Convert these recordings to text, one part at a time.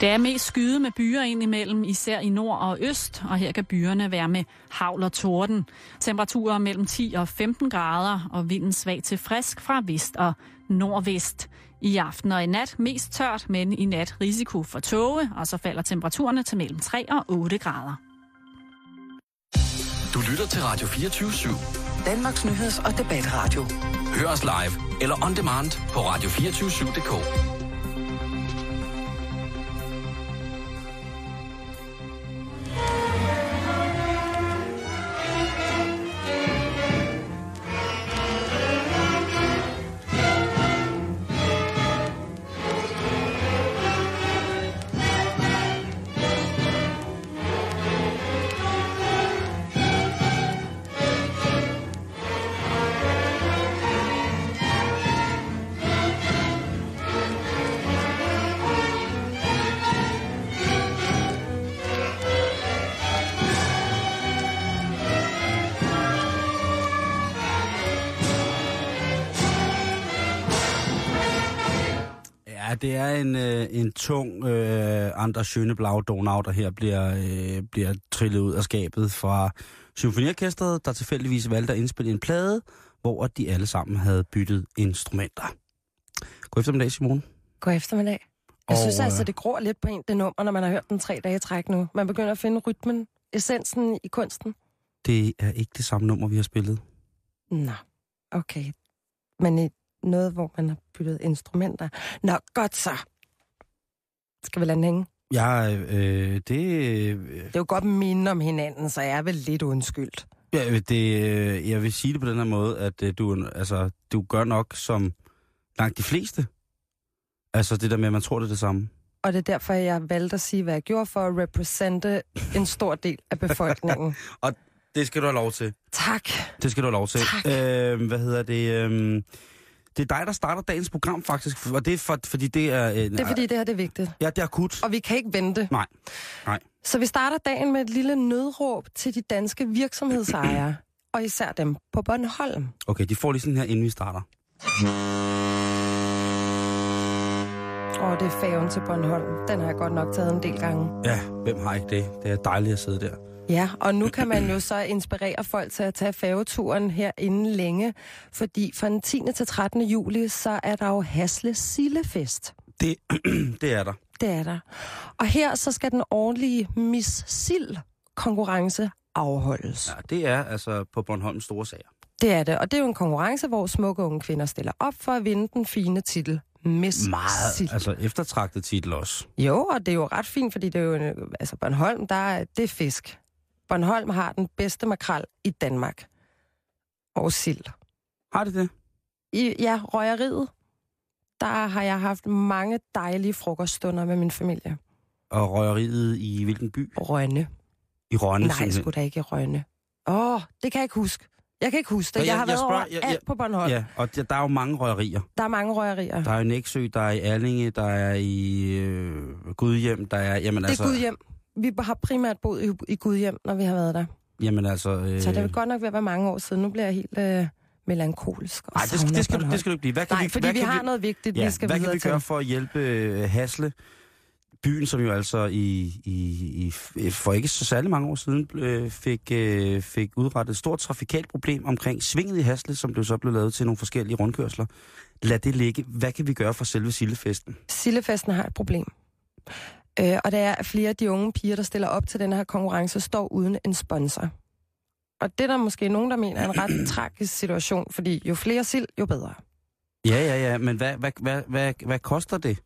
Det er mest skyde med byer ind imellem, især i nord og øst, og her kan byerne være med havl og torden. Temperaturer mellem 10 og 15 grader, og vinden svag til frisk fra vest og nordvest. I aften og i nat mest tørt, men i nat risiko for tåge, og så falder temperaturerne til mellem 3 og 8 grader. Du lytter til Radio 24 /7. Danmarks nyheds- og debatradio. Hør os live eller on demand på radio247.dk. det er en, øh, en tung øh, Anders Schöneblau Donau, der her bliver, øh, bliver trillet ud af skabet fra symfoniorkestret, der tilfældigvis valgte at indspille en plade, hvor de alle sammen havde byttet instrumenter. God eftermiddag, Simone. God eftermiddag. Jeg Og, synes altså, øh, det gror lidt på en, det nummer, når man har hørt den tre dage i træk nu. Man begynder at finde rytmen, essensen i kunsten. Det er ikke det samme nummer, vi har spillet. Nå, okay. Men i noget, hvor man har byttet instrumenter. Nå, godt så. Skal vi lade den hænge? Jeg, øh, det, øh, Det er jo godt minde om hinanden, så jeg er vel lidt undskyldt. ja, det, øh, jeg vil sige det på den her måde, at øh, du, altså, du gør nok som langt de fleste. Altså det der med, at man tror, det er det samme. Og det er derfor, jeg valgte at sige, hvad jeg gjorde for at repræsente en stor del af befolkningen. Det skal du have lov til. tak. Det skal du have lov til. Tak. Øh, hvad hedder det? Øh, det er dig, der starter dagens program, faktisk. Og det er for, fordi det er... Øh, Det er fordi, det her det er vigtigt. Ja, det er akut. Og vi kan ikke vente. Nej. Nej. Så vi starter dagen med et lille nødråb til de danske virksomhedsejere. og især dem på Bornholm. Okay, de får lige sådan her, inden vi starter. Og det er færgen til Bornholm. Den har jeg godt nok taget en del gange. Ja, hvem har ikke det? Det er dejligt at sidde der. Ja, og nu kan man jo så inspirere folk til at tage færgeturen her inden længe, fordi fra den 10. til 13. juli, så er der jo Hasle Sillefest. Det, det er der. Det er der. Og her så skal den årlige Miss Sild konkurrence afholdes. Ja, det er altså på Bornholms store sager. Det er det, og det er jo en konkurrence, hvor smukke unge kvinder stiller op for at vinde den fine titel Miss Meget, Sild. altså eftertragtet titel også. Jo, og det er jo ret fint, fordi det er jo, en- altså Bornholm, der er, det er fisk. Bornholm har den bedste makrel i Danmark. Og sild. Har det det? I, ja, røgeriet, der har jeg haft mange dejlige frokoststunder med min familie. Og røgeriet i hvilken by? Rønne. I Rønne, Nej, simpelthen. sgu da ikke i Rønne. Åh, oh, det kan jeg ikke huske. Jeg kan ikke huske det. Jeg, jeg- har jeg været spørger- over jeg- jeg- alt på Bornholm. Ja, og der, der er jo mange røgerier. Der er mange røgerier. Der er i Næksø, der er i Allinge, der er i øh, Gudhjem, der er... Jamen det altså... er Gudhjem. Vi har primært boet i, i Gudhjem, når vi har været der. Jamen altså... Øh, Så det er godt nok ved at være mange år siden. Nu bliver jeg helt øh, melankolsk. Nej, det, skal- det, skal, du- det skal du ikke blive. Hvad kan Nej, vi, fordi hvad vi kan har noget vigtigt, ja, vi skal hvad kan vi til. gøre for at hjælpe øh, Hasle, byen, som jo altså i, i, i, for ikke så særlig mange år siden øh, fik, øh, fik udrettet et stort trafikalt problem omkring svinget i Hasle, som blev så blev lavet til nogle forskellige rundkørsler. Lad det ligge. Hvad kan vi gøre for selve Sillefesten? Sillefesten har et problem. Øh, og det er, flere af de unge piger, der stiller op til den her konkurrence, står uden en sponsor. Og det er der måske nogen, der mener er en ret tragisk situation, fordi jo flere sild, jo bedre. Ja, ja, ja, men hvad, hvad, hvad, hvad, hvad koster det?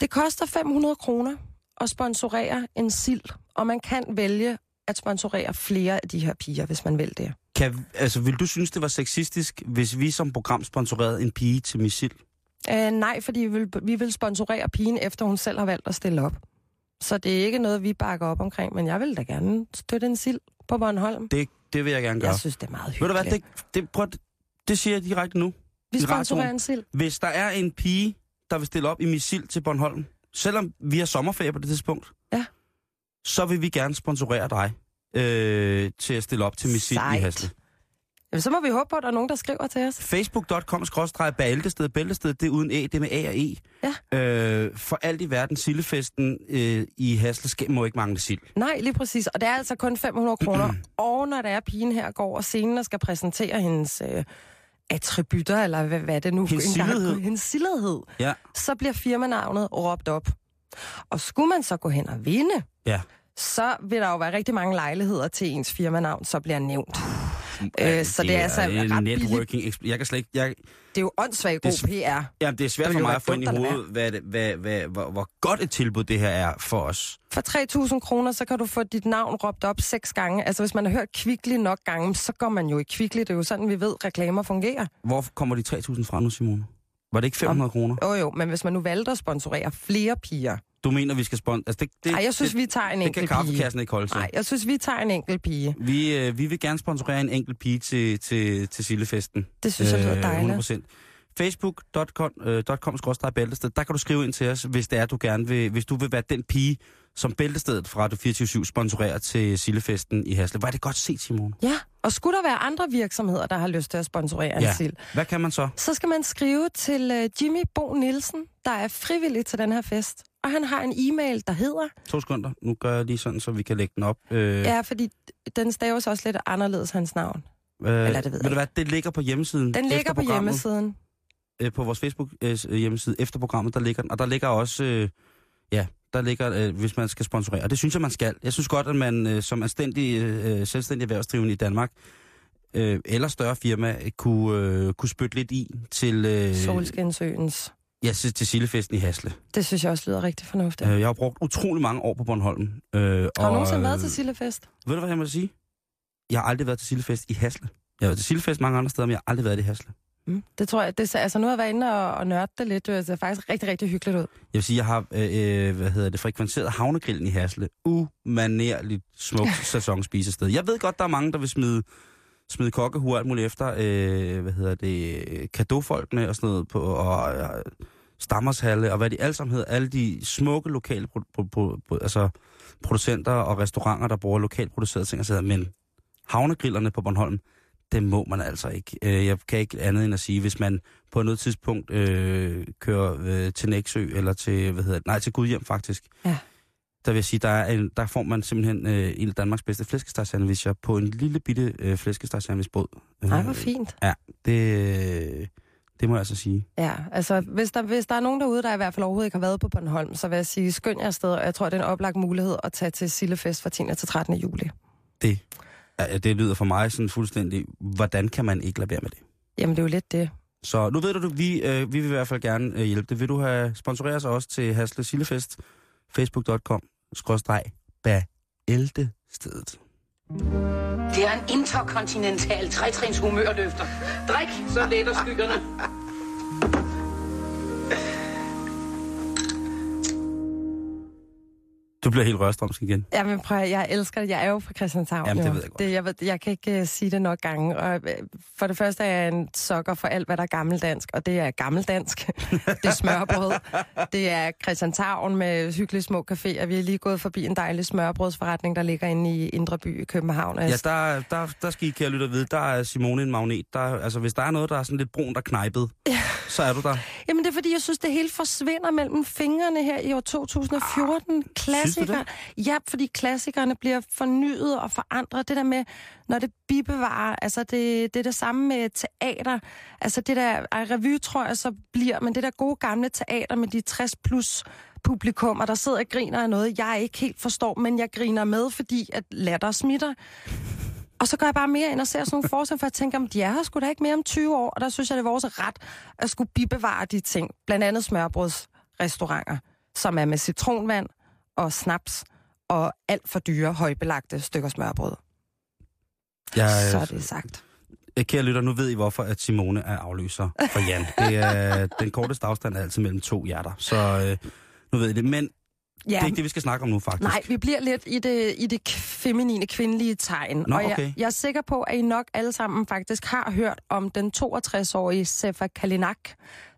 Det koster 500 kroner at sponsorere en sild, og man kan vælge at sponsorere flere af de her piger, hvis man vil det. Kan, altså, vil du synes, det var sexistisk, hvis vi som program sponsorerede en pige til missil? Øh, nej, fordi vi vil, vi vil sponsorere pigen, efter hun selv har valgt at stille op. Så det er ikke noget, vi bakker op omkring, men jeg vil da gerne støtte en sild på Bornholm. Det, det vil jeg gerne gøre. Jeg synes, det er meget Ved du hyggeligt. hvad, det, det, prøv, det, siger jeg direkte nu. vi i sponsorerer en sild. Hvis der er en pige, der vil stille op i missil til Bornholm, selvom vi har sommerferie på det tidspunkt, Ja. så vil vi gerne sponsorere dig øh, til at stille op til missil i Sejt. Hasle. Jamen, så må vi håbe på, at der er nogen, der skriver til os. Facebook.com bæltested. Bæltested, det er uden A, det er med A og E. Ja. Øh, for alt i verden, sildefesten øh, i Hasle må ikke mangle sild. Nej, lige præcis. Og det er altså kun 500 kroner. og når der er pigen her går over scenen og skal præsentere hendes øh, attributter, eller hvad, hvad det nu Hendes sildighed. hendes sildighed, Ja. så bliver firmanavnet råbt op. Og skulle man så gå hen og vinde, Ja. så vil der jo være rigtig mange lejligheder til ens firmanavn, så bliver nævnt. Øh, så det er altså billigt. networking. eksp- Jeg kan slet ikke... Jeg, Det er jo åndssvagt Det god PR. ja, det er svært Det for mig at få ind i hovedet, hvad, det, hvad, hvad, hvor, hvor godt et tilbud det her er for os. For 3.000 kroner, så kan du få dit navn råbt op seks gange. Altså, hvis man har hørt Kvickly nok gange, så går man jo i Kvickly. Det er jo sådan, vi ved, reklamer fungerer. Hvor kommer de 3.000 fra nu, Simone? Var det ikke 500 kroner? Jo jo, men hvis man nu valgte at sponsorere flere piger... Du mener, vi skal spon... Altså, det, det, Nej, jeg synes, det, vi tager en det kan enkelt pige. kaffekassen ikke holde til. Nej, jeg synes, vi tager en enkelt pige. Vi, øh, vi vil gerne sponsorere en enkelt pige til, til, til Sillefesten. Det synes jeg lyder dejligt. 100%. Facebook.com øh, bæltested, der kan du skrive ind til os, hvis det er, du gerne vil, hvis du vil være den pige, som Bæltestedet fra Radio 24 sponsorerer til Sillefesten i Hasle. Var det godt set, Simon? Ja, og skulle der være andre virksomheder, der har lyst til at sponsorere Ja. en sild, Hvad kan man så? så skal man skrive til uh, Jimmy Bo Nielsen, der er frivillig til den her fest. Og han har en e-mail, der hedder... To sekunder. Nu gør jeg lige sådan, så vi kan lægge den op. Øh, Ja, fordi den staves også lidt anderledes, hans navn. øh, eller det ved ved du hvad, det ligger på hjemmesiden. Den ligger på hjemmesiden. øh, på vores Facebook øh, hjemmeside efter programmet, der ligger den, og der ligger også, øh, ja, der ligger, øh, hvis man skal sponsorere, og det synes jeg, man skal. Jeg synes godt, at man øh, som anstændig, øh, selvstændig erhvervsdrivende i Danmark, øh, eller større firma, øh, kunne, øh, kunne spytte lidt i til, øh, Solskinsøens. Ja, til, til Sillefesten i Hasle. Det synes jeg også lyder rigtig fornuftigt. Øh, jeg har brugt utrolig mange år på Bornholm. Øh, Har du og, nogensinde været øh, til Sillefest? Ved du, hvad jeg må sige? Jeg har aldrig været til Sillefest i Hasle. Jeg har været til Sillefest mange andre steder, men jeg har aldrig været i Hasle. Mm. Det tror jeg, det, altså nu har jeg været inde og, og nørdet det lidt. Det ser faktisk rigtig, rigtig hyggeligt ud. Jeg vil sige, jeg har øh, øh, hvad hedder det, frekventeret havnegrillen i Hasle. Umanerligt smukt sæsonspisested. Jeg ved godt, der er mange, der vil smide, smide kokkehuer og alt muligt efter, øh, hvad hedder det, kadofolkene og sådan noget, på, og øh, stammershalle, og hvad de alle sammen hedder. Alle de smukke lokale pro, pro, pro, pro, altså, producenter og restauranter, der bruger lokalt producerede ting og videre. Men havnegrillerne på Bornholm, det må man altså ikke. Øh, Jeg kan ikke andet end at sige, hvis man på noget tidspunkt øh, kører øh, til Næksø, eller til, hvad hedder det, nej, til Gudhjem faktisk. Ja. Der vil jeg sige, der, er en, der får man simpelthen øh, en af Danmarks bedste flæskestegsandwicher på en lille bitte øh, flæskestegsandwichbåd. Nej, Øh, hvor fint. Ja, det, øh, det må jeg altså sige. Ja, altså hvis der, hvis der er nogen derude, der i hvert fald overhovedet ikke har været på Bornholm, så vil jeg sige, skynd jer afsted, og jeg tror, det er en oplagt mulighed at tage til Sillefest fra 10. til 13. juli. Det, ja, det lyder for mig sådan fuldstændig, hvordan kan man ikke lade være med det? Jamen, det er jo lidt det. Så nu ved du, vi, øh, vi vil i hvert fald gerne øh, hjælpe det. Vil du have sponsoreret sig også til Hasle Sillefest? Facebook.com skråstreg stedet. Det er en interkontinental trætrins humørløfter. Drik, så letter skyggerne. Du bliver helt rørstrømsk igen. Jamen prøv jeg elsker det. Jeg er jo fra Christianshavn. Jamen, det ved jeg godt. Det, jeg, ved, jeg kan ikke uh, sige det nok gange. Og, uh, for det første er jeg en sokker for alt, hvad der er gammeldansk, og det er gammeldansk. det er smørbrød. Det er Christianshavn med hyggelige små caféer. Vi er lige gået forbi en dejlig smørbrødsforretning, der ligger inde i Indre By i København. Ja, der, der, der skal I, kære lytter, vide, der er Simone en magnet. Der, altså, hvis der er noget, der er sådan lidt brun, der knejpet, ja. så er du der. Jamen fordi, jeg synes, det hele forsvinder mellem fingrene her i år 2014. Ah, Klassikere. Ja, fordi klassikerne bliver fornyet og forandret. Det der med, når det bibevarer, altså det, det er det samme med teater. Altså det der, ej, revy tror jeg så bliver, men det der gode gamle teater med de 60 plus publikummer, der sidder og griner af noget, jeg ikke helt forstår, men jeg griner med, fordi at latter smitter. Og så går jeg bare mere ind og ser sådan nogle forestillinger, for jeg tænker, om de er her sgu da ikke mere om 20 år, og der synes jeg, det er vores ret at skulle bibevare de ting. Blandt andet smørbrødsrestauranter, som er med citronvand og snaps og alt for dyre, højbelagte stykker smørbrød. Jeg, Så er det sagt. Øh, Kære lytter, nu ved I, hvorfor at Simone er afløser for Jan. Det er, den korteste afstand er altid mellem to hjerter. Så øh, nu ved I det. Men ja. det er ikke det, vi skal snakke om nu, faktisk. Nej, vi bliver lidt i det, i det feminine, kvindelige tegn. Nå, og jeg, okay. jeg er sikker på, at I nok alle sammen faktisk har hørt om den 62-årige Sefa Kalinak,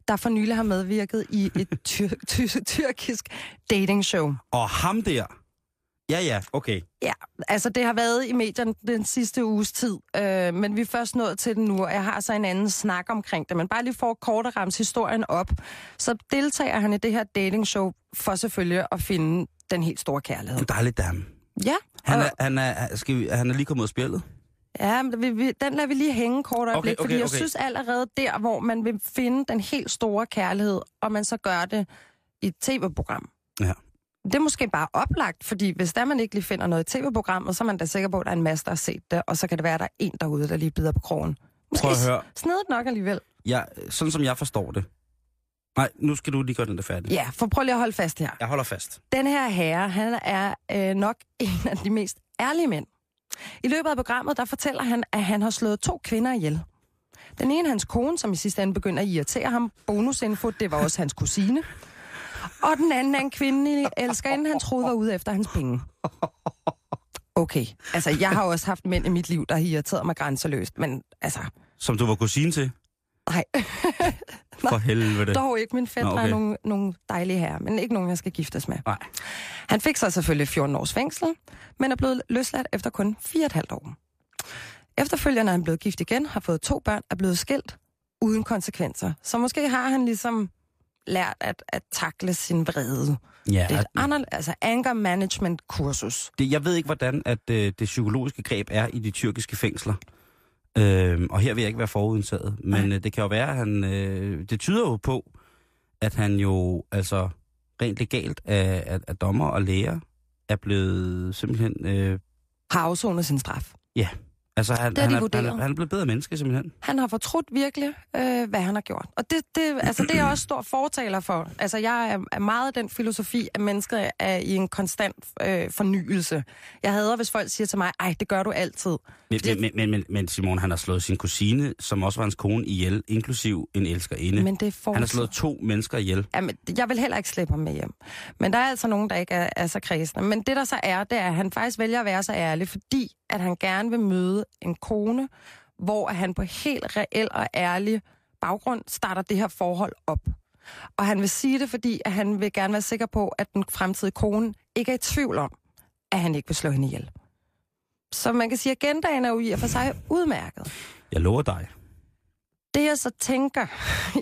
der for nylig har medvirket i et tyr- ty- tyrkisk datingshow. Og ham der, Ja, ja, okay. Ja, altså det har været i medierne den sidste uges tid, øh, men vi er først nået til den nu, og jeg har så en anden snak omkring det. Men bare lige for kort at ramse historien op, så deltager han i det her datingshow for selvfølgelig at finde den helt store kærlighed. En dejlig dame. Ja, Han er, han er, skal vi, han er lige kommet ud af spjældet. Ja, men vi, vi, den lader vi lige hænge kort øjeblik, Okay, okay, fordi jeg okay. synes allerede der, hvor man vil finde den helt store kærlighed, og man så gør det i et tv-program. Ja. Det er måske bare oplagt, fordi hvis der man ikke lige finder noget i tv-programmet, så er man da sikker på, at der er en masse, der har set det, og så kan det være, at der er en derude, der lige bider på krogen. Måske Prøv at høre. snedet nok alligevel. Ja, sådan som jeg forstår det. Nej, nu skal du lige gøre den der færdig. Ja, for prøv lige at holde fast her. Jeg holder fast. Den her herre, han er øh, nok en af de mest ærlige mænd. I løbet af programmet, der fortæller han, at han har slået to kvinder ihjel. Den ene hans kone, som i sidste ende begynder at irritere ham. Bonusinfo, det var også hans kusine. Og den anden er en kvinde, elskerinde, han troede var ude efter hans penge. Okay, altså jeg har også haft mænd i mit liv, der har irriteret mig grænseløst, men altså, Som du var kusine til? nej, For helvede. dog ikke. Min fætter okay. okay. er nogle, nogle dejlige herrer, men ikke nogen, jeg skal giftes med. Nej. Han fik så selvfølgelig 14 års fængsel, men er blevet løsladt efter kun 4,5 år. Efterfølgende er han blevet gift igen, har fået to børn, er blevet skilt uden konsekvenser. Så måske har han ligesom lært at, at takle sin vrede. Ja, Det er et anderledes, altså anger management kursus. det, jeg ved ikke, hvordan at, øh, det psykologiske greb er i de tyrkiske fængsler. Øhm, og her vil jeg ikke være forudindtaget. Men øh, det kan jo være, at han... Øh, det tyder jo på, at han jo altså rent legalt af, af, af dommer og læger er blevet simpelthen... Øh, Har afsonet sin straf. Altså han, Det han, de er, han, han er blevet bedre menneske simpelthen. Han har fortrudt virkelig, øh, hvad han har gjort. Og det, det, altså, det er jeg også stor fortaler for. Altså, jeg er, er meget den filosofi, at mennesket er i en konstant øh, fornyelse. Jeg hader, hvis folk siger til mig, ej, det gør du altid. Men, Det- men, men, men, men Simon, han har slået sin kusine, som også var hans kone, ihjel, inklusiv en elskerinde. Men det er. Han har slået to mennesker ihjel. Jamen, jeg vil heller ikke slippe ham med hjem. Men der er altså nogen, der ikke er, er så kredsende. Men det, der så er, det er, at han faktisk vælger at være så ærlig, fordi at han gerne vil møde en kone, hvor han på helt reel og ærlig baggrund starter det her forhold op. Og han vil sige det, fordi at han vil gerne være sikker på, at den fremtidige kone ikke er i tvivl om, at han ikke vil slå hende ihjel. Så man kan sige, at agendaen er jo i og for sig udmærket. Jeg lover dig. Det jeg så tænker,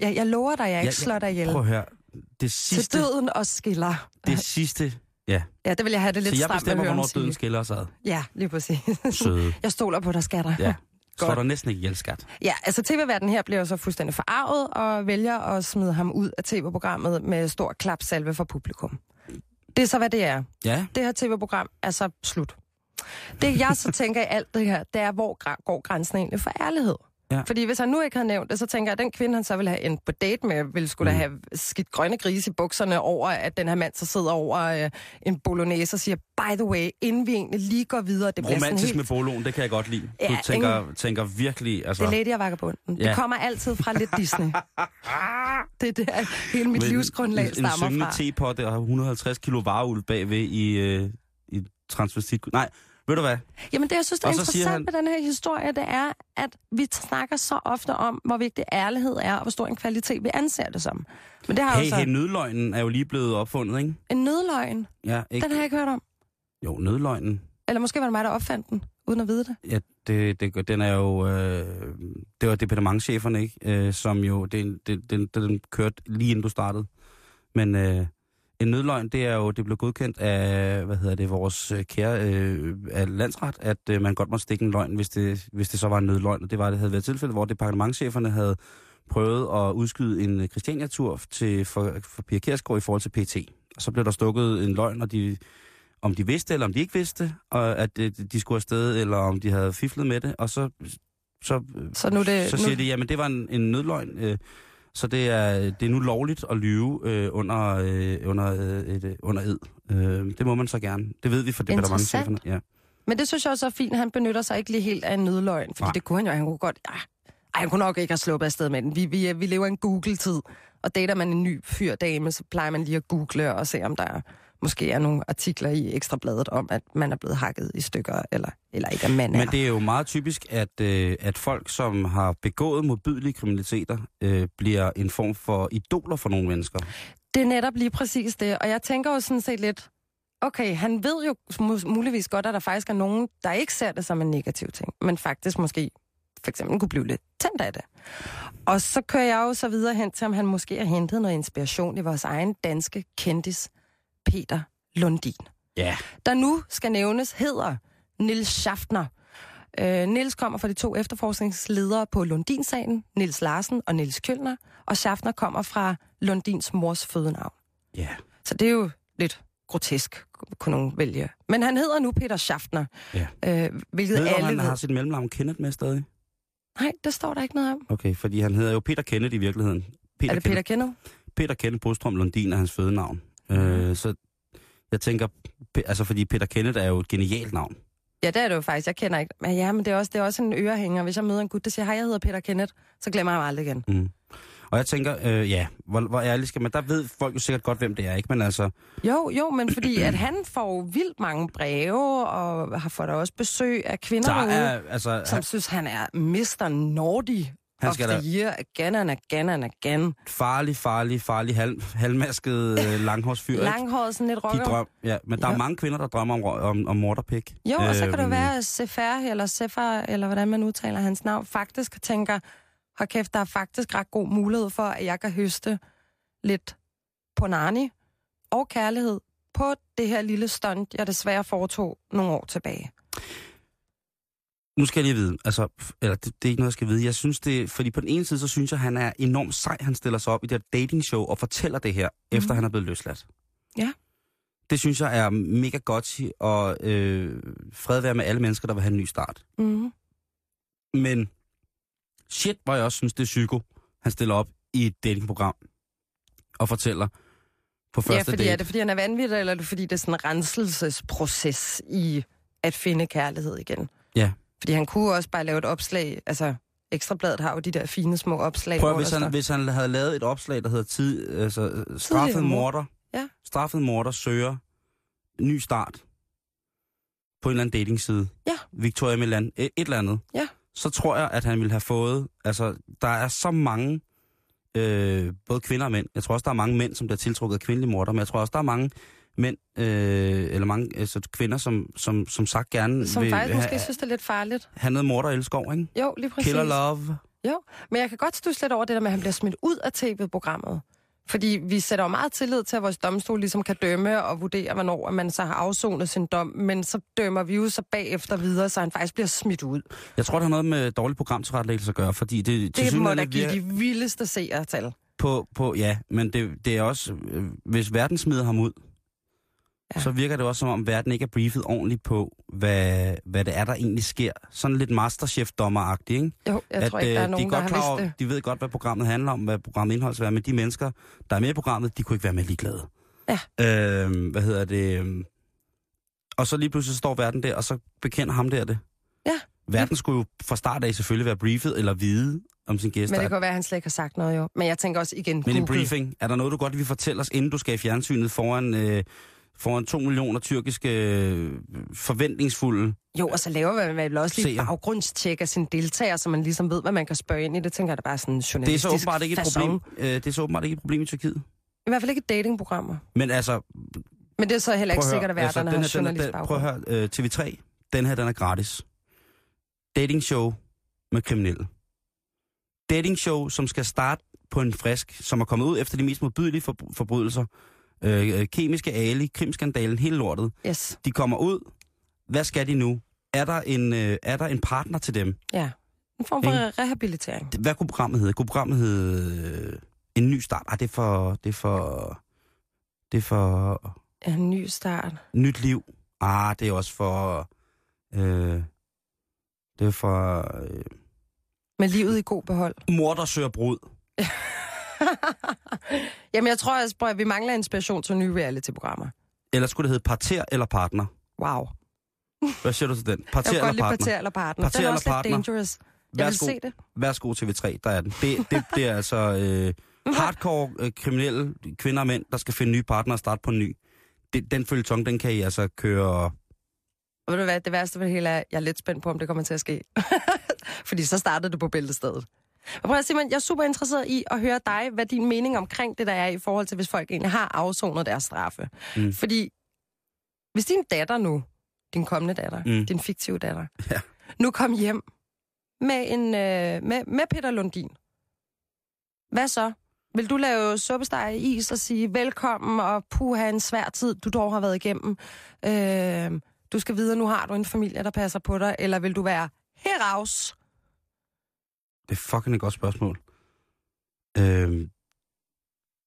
jeg, jeg lover dig, jeg ikke Jeg- slår dig ihjel. Prøv at høre. Det Til sidste... døden og skiller. Det sidste... Ja, Ja, det vil jeg have det lidt så jeg stramt bestemmer, hvornår døden skiller os ad. Ja, lige præcis. Søde. Jeg stoler på dig, skatter. Ja. Godt. der næsten ikke ihjel, skat. Ja, altså tv-verden her bliver så fuldstændig forarvet og vælger at smide ham ud af tv-programmet med stor klapsalve for publikum. Det er så, hvad det er. Ja, Det her tv-program er så slut. Det jeg så tænker i alt det her, det er, hvor går grænsen egentlig for ærlighed? Ja. Fordi hvis han nu ikke havde nævnt det, så tænker jeg, at den kvinde, han så ville have endt på date med, ville skulle mm. da have skidt grønne grise i bukserne over, at den her mand så sidder over øh, en bolognese og siger, by the way, inden vi egentlig lige går videre, det romantisk sådan med helt... boloen, det kan jeg godt lide. Ja, du tænker, tænker virkelig... Altså, Det er Lady og Vagabunden. Ja. Det kommer altid fra lidt Disney. det er der, hele mit med livsgrundlag en, en stammer syngende fra. tepotte og 150 kilo vareuld bagved i, øh, i transvestit... Nej, ved du hvad? Jamen det, jeg synes, der er interessant han- med den her historie, det er, at vi snakker så ofte om, hvor vigtig ærlighed er, og hvor stor en kvalitet vi anser det som. Men det har Hey, jo så hey, nødløgnen er jo lige blevet opfundet, ikke? en nødløgn. Ja, ikke? Den har jeg ikke hørt om. Jo, nødløgnen. Eller måske var det mig, der opfandt den, uden at vide det. Ja, det, det, den er jo... Øh, det var departementcheferne, ikke? Øh, som jo... Det, det, den, den kørte lige inden du startede. Men øh, en nødløgn, det er jo... Det blev godkendt af, hvad hedder det, vores øh, kære øh, af landsret, at øh, man godt må stikke en løgn, hvis det, hvis det så var en nødløgn. Og det var det havde været tilfælde, hvor departementcheferne havde prøvet at udskyde en øh, Christiania-tur til, for, for Pia Kjærsgaard i forhold til PT. Og så blev der stukket en løgn, og de om de vidste, eller om de ikke vidste, og at øh, de skulle afsted, eller om de havde fiflet med det, og så, så, Så nu det... så nu, siger de, jamen det var en, en nødløgn, øh, så det er, det er nu lovligt at lyve øh, under, øh, under, øh, et, øh, under ed. Øh, det må man så gerne. Det ved vi fra departementcheferne. Ja. Men det synes jeg også er fint, han benytter sig ikke lige helt af en nødløgn, fordi Nej. det kunne han jo, han kunne godt... Ja, ej, han kunne nok ikke have sluppet afsted med den. Vi, vi, vi lever i en Google-tid, og dater man en ny fyrdame, så plejer man lige at google og se, om der måske er nogle artikler i Ekstrabladet om, at man er blevet hakket i stykker, eller, eller ikke, at man er. Men det er jo meget typisk, at, øh, at folk, som har begået modbydelige kriminaliteter, øh, bliver en form for idoler for nogle mennesker. det er netop lige præcis det, og jeg tænker jo sådan set lidt, okay, han ved jo mu- muligvis godt, at der faktisk er nogen, der ikke ser det som en negativ ting, men faktisk måske for eksempel kunne blive lidt tændt af det. Og så kører jeg jo så videre hen til, om han måske har hentet noget inspiration i vores egen danske kendis, Peter Lundin. Ja. Der nu skal nævnes, hedder Nils Schaffner. Øh, Nils kommer fra de to efterforskningsledere på Lundin-sagen, Nils Larsen og Nils Kølner, og Schaffner kommer fra Lundins mors fødenavn. Ja. Så det er jo lidt grotesk, kunne nogen vælge. Men han hedder nu Peter Schaffner, Ja. øh, hvilket Ved du, alle han har sit mellemnavn Kenneth med stadig? Nej, det står der ikke noget om. Okay, fordi han hedder jo Peter Kenneth i virkeligheden. Peter er det Peter Kenneth, Kenneth? Peter Kenneth Bostrøm Lundin er hans fødenavn. Øh, så jeg tænker, altså fordi Peter Kenneth er jo et genialt navn. Ja, det er det jo faktisk. Jeg kender ikke. Men ja, men det er også, det er også en ørehænger. Hvis jeg møder en gut, der siger, hej, jeg hedder Peter Kenneth, så glemmer jeg ham aldrig igen. Mm. Og jeg tænker, øh, ja, hvor, hvor ærligt skal man... Der ved folk jo sikkert godt, hvem det er, ikke? Men altså, Jo, jo, men fordi at han får vildt mange breve, og har fået også besøg af kvinder der er... Altså, som han, synes, han er Mr. Nordy Han of skal the da- year again and again and again. farlig, farlig, farlig, halv, halvmasket øh, langhårsfyr? Langhåret, sådan lidt De rocker. drøm, ja, men der Ja. er mange kvinder, der drømmer om, om, om morterpik. Jo, og så kan det Øhm, være, at Sefer, eller Sefer, eller hvordan man udtaler hans navn, faktisk tænker, hold kæft, der er faktisk ret god mulighed for, at jeg kan høste lidt på Nani og kærlighed på det her lille stunt, jeg desværre foretog nogle år tilbage. Nu skal jeg lige vide, altså, eller det, det er ikke noget, jeg skal vide. Jeg synes det, fordi på den ene side, så synes jeg, han er enormt sej, han stiller sig op i det her datingshow og fortæller det her, mm. efter han er blevet løsladt. Ja. Det synes jeg er mega godt, og øh, fred være med alle mennesker, der vil have en ny start. Mm. Men shit, hvor jeg også synes, det er psyko, han stiller op i et datingprogram og fortæller på første Ja, fordi date. er det fordi, han er vanvittig, eller er det fordi, det er sådan en renselsesproces i at finde kærlighed igen? Ja. Fordi han kunne også bare lave et opslag, altså Ekstrabladet har jo de der fine små opslag. Prøv hvor hvis han, står- hvis han havde lavet et opslag, der hedder tid, altså, straffet mor. morder, Ja. straffet morder søger ny start på en eller anden datingside. Ja. Victoria Milan, et eller andet. Ja. Så tror jeg, at han ville have fået, altså der er så mange, øh, både kvinder og mænd. Jeg tror også, der er mange mænd, som bliver tiltrukket af kvindelige morder, men jeg tror også, der er mange mænd, øh, eller mange altså, kvinder, som, som, som sagt gerne Som vil faktisk måske have, synes, det er lidt farligt. noget morder og elskov, ikke? Jo, lige præcis. Killer love. Jo, men jeg kan godt stusse lidt over det der med, at han bliver smidt ud af tv-programmet. Fordi vi sætter jo meget tillid til, at vores domstol ligesom kan dømme og vurdere, hvornår man så har afsonet sin dom. Men så dømmer vi jo så bagefter videre, så han faktisk bliver smidt ud. Jeg tror, det har noget med dårlig programtilrettelæggelse at gøre, fordi det, Det må da give de vildeste seertal. på, på, ja, men det, det er også, øh, hvis verden smider ham ud, Ja. så virker det også som om verden ikke er briefet ordentligt på, hvad, hvad det er, der egentlig sker. Sådan lidt masterchef-dommeragtigt, ikke? Jo, jeg at, tror ikke, der er øh, nogen, de, er godt har klar det. de ved godt, hvad programmet handler om, hvad programmet indhold skal være, men de mennesker, der er med i programmet, de kunne ikke være med ligeglade. Ja. Øh, hvad hedder det? øhm, Og så lige pludselig står verden der, og så bekender ham der det. Ja. Verden skulle jo fra start af selvfølgelig være briefet eller vide om sin gæster. Men det kan være, at han slet ikke har sagt noget, jo. Men jeg tænker også igen, Men en briefing, er der noget, du godt vil fortælle os, inden du skal i fjernsynet foran, øh, foran to millioner tyrkiske øh, forventningsfulde... Jo, og så laver man vel også lige baggrundstjek af sine deltagere, så man ligesom ved, hvad man kan spørge ind i. Det tænker jeg da bare sådan en Det er journalistisk så åbenbart ikke et problem. Øh, det er så åbenbart ikke et problem i Tyrkiet. I hvert fald ikke datingprogrammer. Men altså, Men det er så heller ikke sikkert, at høre, altså, værterne den har her, den er, journalist den, prøv at høre, øh, TV3, den her, den er gratis. Dating show med kriminelle. Dating show, som skal starte på en frisk, som er kommet ud efter de mest modbydelige for, forbrydelser. Øh, øh, kemiske Ali, krimskandalen, hele lortet. Yes, De kommer ud. Hvad skal de nu? Er der en, øh, er der en partner til dem? ja. En form for rehabilitering. Hvad kunne programmet hedde? Kunne programmet hedde øh, En ny start? Ah, det er for... Det er for... Det er for... En ny start. Nyt liv. Ah, det er også for... Øh, det er for... Øh, Med livet i god behold. mor, der søger brud. Jamen, jeg tror også, at vi mangler inspiration til nye reality-programmer. Eller skulle det hedde parter eller partner? Wow. Hvad siger du til den? Parter eller partner? parter eller partner. Parter Den er eller også lidt partner? dangerous. Jeg vil Værsgo. se det. Værsgo TV3, der er den. Det, det, det er altså øh, hardcore øh, kriminelle kvinder og mænd, der skal finde nye partnere og starte på en ny. Det, den følgetong, den kan I altså køre... Og ved du hvad, det værste ved det hele er, jeg er lidt spændt på, om det kommer til at ske. Fordi så startede det på bæltestedet. Og prøv at Simon, jeg er super interesseret i at høre dig, hvad din mening omkring det der er i forhold til, hvis folk egentlig har afsonet deres straffe. Mm. Fordi Hvis din datter nu, din kommende datter, mm. din fiktive datter, Ja. nu kom hjem med, en, øh, med, med Peter Lundin, hvad så? Vil du lave suppesteg i is og sige velkommen og puha en svær tid, du dog har været igennem? Øh, du skal videre, nu har du en familie, der passer på dig. Eller vil du være heraus? Det er fucking et godt spørgsmål. Øhm,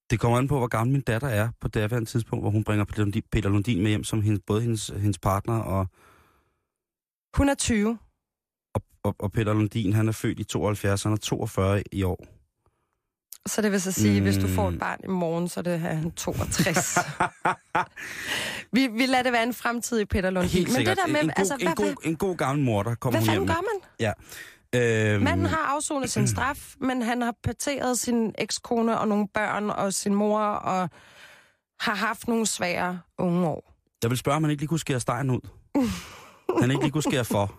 det kommer an på, hvor gammel min datter er på det her tidspunkt, hvor hun bringer Peter Lundin, med hjem som hendes, både hendes, hendes partner og, Hun er 20. og, og, og Peter Lundin, han er født i 72, han er 42 i år. Så det vil så sige, mm. hvis du får Mm. et barn i morgen, så er det han 62. vi, vi lader det være en fremtidig Peter Lundin. Helt Men sikkert. det der med, en, en, god, altså, en, hvad, god, en god gammel mor, der kommer hvad hjem fanden med. gør man? Øhm, Manden har afsonet sin straf, men han har parteret sin ekskone og nogle børn og sin mor og har haft nogle svære unge år. Jeg vil spørge, om han ikke lige kunne skære stegen ud. han ikke lige kunne skære for.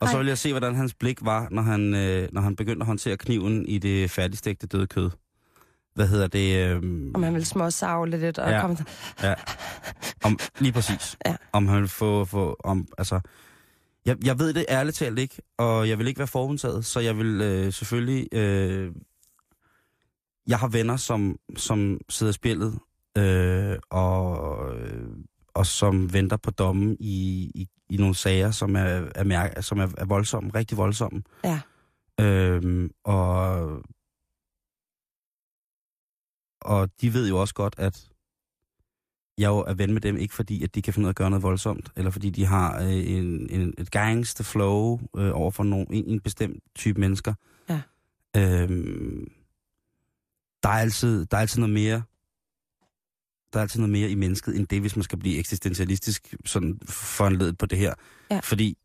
Og så Ej. vil jeg se, hvordan hans blik var, når han, øh, når han begyndte at håndtere kniven i det færdigstegte døde kød. Hvad hedder det? Øh, Om han vil småsavle lidt og Ja. komme... ja, om, lige præcis. Ja. Om han vil få... få om, altså, jeg, jeg ved det ærligt talt ikke, og jeg vil ikke være forudtaget, så jeg vil øh, selvfølgelig... Øh, jeg har venner, som, som sidder i spillet, øh, og, øh, og som venter på dommen i, i, i nogle sager, som er, er, mærke, som er, er voldsomme, rigtig voldsomme. Ja. Øhm, og, og de ved jo også godt, at jeg jo er ven med dem, ikke fordi, at de kan finde ud af at gøre noget voldsomt, eller fordi de har øh, en, en, et gangster flow øh, over for nogen, en, en bestemt type mennesker. Ja. Øhm, der, er altid, der er altid noget mere der er altid noget mere i mennesket, end det, hvis man skal blive eksistentialistisk sådan foranledet på det her. Ja. Fordi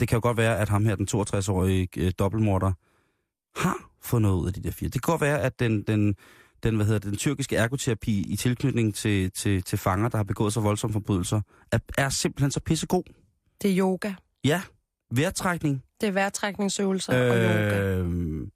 det kan jo godt være, at ham her, den 62-årige øh, dobbeltmorder, har fået noget ud af de der fire. Det kan godt være, at den, den, den, hvad hedder det, den tyrkiske ergoterapi i tilknytning til, til, til fanger, der har begået så voldsomme forbrydelser, er, er simpelthen så pissegod. Det er yoga. Ja, vejrtrækning. Det er vejrtrækningsøvelser øh, og yoga. Øh, Men,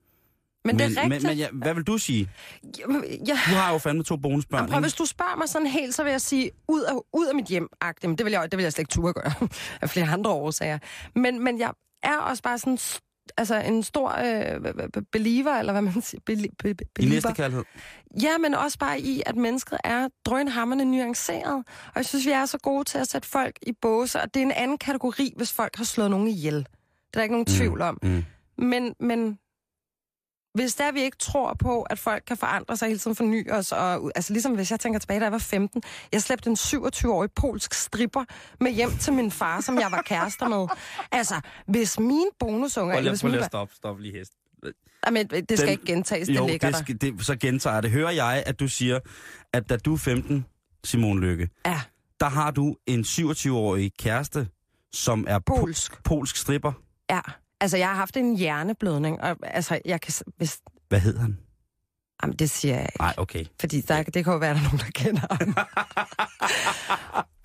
det er men, rigtigt. men ja, hvad vil du sige? Jamen, ja. Du har jo fandme to bonusbørn, Jamen, prøv, ikke? hvis du spørger mig sådan helt, så vil jeg sige, ud af, ud af mit hjem -agtigt. Men det vil, jeg, det vil jeg slet ikke turde gøre, af flere andre årsager. Men, men jeg er også bare sådan altså en stor øh, believer, eller hvad man siger, be, be, be, I believer. næste kærlighed. Ja, men også bare i, at mennesket er drønhammerne nuanceret. Og jeg synes, vi er så gode til at sætte folk i båse, og det er en anden kategori, hvis folk har slået nogen ihjel. Det er der ikke nogen tvivl om. Mm. Men, men hvis der vi ikke tror på, at folk kan forandre sig hele tiden, forny os, og altså ligesom hvis jeg tænker tilbage, da jeg var 15, jeg slæbte en 27-årig polsk stripper med hjem til min far, som jeg var kærester med. Altså, hvis mine bonusunger... Prøv lige, prøv lige stoppe, stop lige hest. Jamen, det skal Den- ikke gentages, det jo, ligger det, der. skal, det, så gentager jeg det. Hører jeg, at du siger, at da du er 15, Simon Lykke, Ja, der har du en 27-årig kæreste, som er po- polsk. polsk stripper. Ja. Altså, jeg har haft en hjerneblødning, og altså, jeg kan... Hvis, Hvad hed han? jamen, det siger jeg ikke. Nej, okay. Fordi der, det kan jo være, at der er nogen, der kender ham.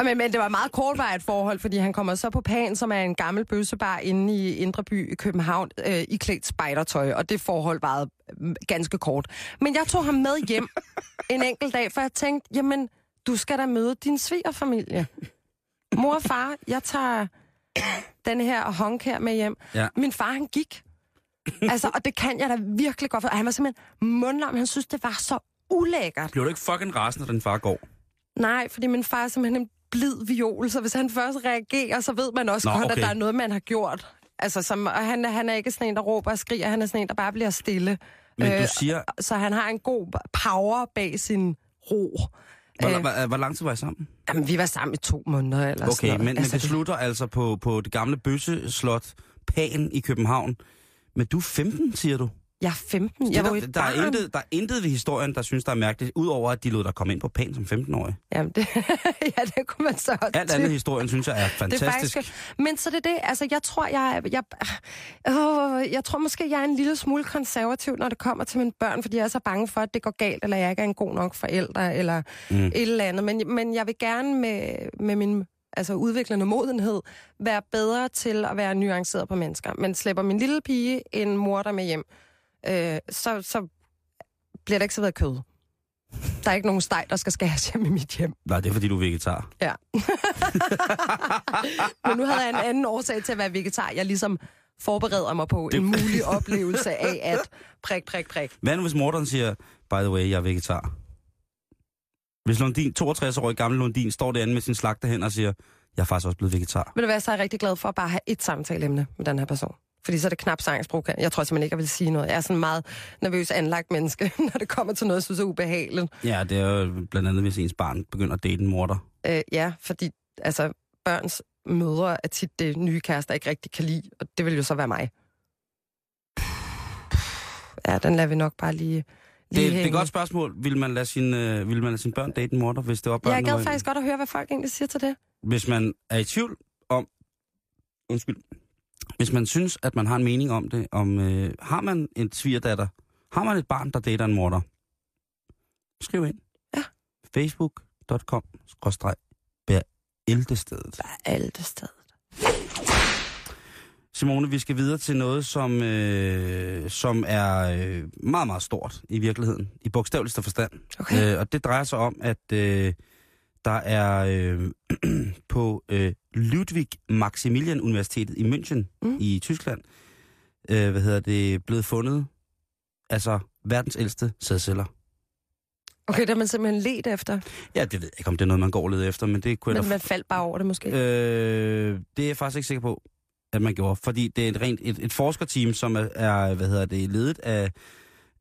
men, men det var et meget kortvarigt forhold, fordi han kommer så på Pan, som er en gammel bøssebar inde i Indre By i København, øh, i klædt spejdertøj, og det forhold varede øh, ganske kort. Men jeg tog ham med hjem en enkelt dag, for jeg tænkte, jamen, du skal da møde din svigerfamilie. Mor og far, jeg tager den her honk her med hjem. Ja. Min far, han gik. Altså, og det kan jeg da virkelig godt for. Han var simpelthen mundlam. Han synes, det var så ulækkert. Bliver du ikke fucking rasende, når din far går? Nej, fordi min far er simpelthen en blid viol, så hvis han først reagerer, så ved man også Nå, godt, okay. at der er noget, man har gjort. Altså, som, og han, han er ikke sådan en, der råber og skriger, han er sådan en, der bare bliver stille. Men Øh, du siger, Så han har en god power bag sin ro. Hvor, øh. hvor, hvor lang tid var I sammen? Jamen, vi var sammen i to måneder eller sådan Okay, noget. men, men altså, det slutter altså på, på det gamle bøsseslot Pan i København. Men du er 15, siger du? Jeg er 15. Det Jeg var der, der, er intet, der er intet ved historien, der synes, der er mærkeligt, udover at de lod dig komme ind på Pan som 15-årig. Jamen, det, ja, det kunne man så også Alt andet historien synes jeg er Det er fantastisk. faktisk, men så det er det, altså jeg tror, jeg, jeg, øh, jeg tror måske, jeg er en lille smule konservativ, når det kommer til mine børn, fordi jeg er så bange for, at det går galt, eller jeg ikke er en god nok forælder, eller Mm. mm. et eller andet. Men, men jeg vil gerne med, med min altså udviklende modenhed, være bedre til at være nuanceret på mennesker. Men slæber min lille pige en morter med hjem, øh, så, så bliver der ikke så været kød. Der er ikke nogen steg, der skal skæres hjem i mit hjem. Nej, det er fordi, du er vegetar. Ja. Men nu havde jeg en anden årsag til at være vegetar. Jeg ligesom forbereder mig på Det- en mulig oplevelse af at prik, prik, prik. Hvad nu, hvis morderen siger, by the way, jeg er vegetar? Hvis Lundin, 62-årig gammel Lundin, står derinde med sin slagterhænder og siger, jeg er faktisk også blevet vegetar. Vil du være så er jeg rigtig glad for at bare have et samtaleemne med den her person? Fordi så er det knap sangsprovokerende. Jeg tror simpelthen ikke, jeg vil sige noget. Jeg er sådan meget nervøs anlagt menneske, når det kommer til noget, jeg synes er ubehageligt. Ja, det er jo blandt andet, hvis ens barn begynder at date en morder. Øh, ja, fordi altså, børns mødre er tit det nye kærester ikke rigtig kan lide, og det vil jo så være mig. Ja, den lader vi nok bare lige, lige Det, det er et godt spørgsmål. Vil man lade sin, øh, vil man lade sin børn date en morder, hvis det var børn? Jeg gad faktisk godt at høre, hvad folk egentlig siger til det. Hvis man er i tvivl om... Undskyld. Hvis man synes, at man har en mening om det, om øh, har man en svigerdatter, har man et barn, der dater en morder, skriv ind. Ja. Facebook.com bær ældestedet. Alt sted. Simone, vi skal videre til noget, som, øh, som er øh, meget, meget stort i virkeligheden, i bogstaveligste forstand. Okay. Øh, og det drejer sig om, at øh, der er øh, på øh, Ludwig Maximilian Universitetet i München Mm. i Tyskland, øh, hvad hedder det, blevet fundet, altså verdens ældste sædceller. Okay, der er man simpelthen let efter. Ja, det ved jeg ikke, om det er noget, man går leder efter, men det kunne jeg Men da man faldt bare over det måske. Øh, det er jeg faktisk ikke sikker på, at man gjorde. Fordi det er et rent et, et forskerteam, som er, er, hvad hedder det, ledet af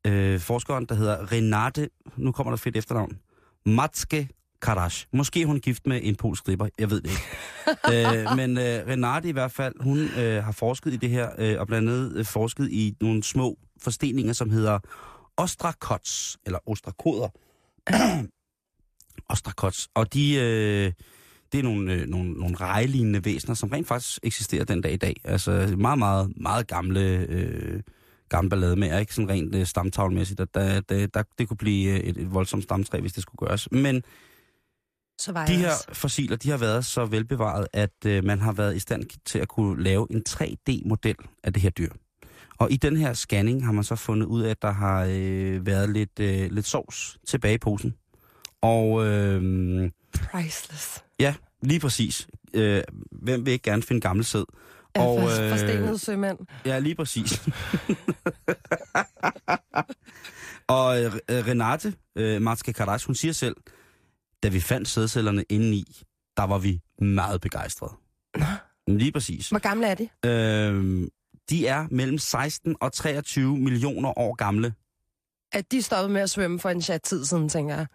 øh, forskeren, der hedder Renate, nu kommer der fedt efternavn, Matske Karash. Måske er hun gift med en polsk stripper, jeg ved det ikke. øh, men øh, Renate i hvert fald, hun øh, har forsket i det her, øh, og blandt andet øh, forsket i nogle små forsteninger, som hedder ostrakots, eller ostrakoder. ostrakots. Og de, øh, det er nogle, øh, nogle, nogle rejelignende væsener, som rent faktisk eksisterer den dag i dag. Altså meget, meget, meget gamle, øh, gamle ballade med, ikke sådan rent øh, stamtavlmæssigt. Der, der, der, der, det kunne blive øh, et, et voldsomt stamtræ, hvis det skulle gøres. Men Så var de her også. fossiler, de har været så velbevaret, at øh, man har været i stand til at kunne lave en 3D-model af det her dyr. Og i den her scanning har man så fundet ud af, at der har øh, været lidt, øh, lidt sovs tilbage i posen. Og øh, Priceless. ja, lige præcis. Øh, hvem vil ikke gerne finde gammel sæd? Ja, Og, øh, forstenede sømænd. Ja, lige præcis. og øh, Renate øh, Matske Karash, hun siger selv, da vi fandt sædcellerne indeni, der var vi meget begejstrede. Lige præcis. Hvor gamle er de? Øh, de er mellem 16 og 23 millioner år gamle. At de stoppede med at svømme for en chat tid siden, tænker jeg.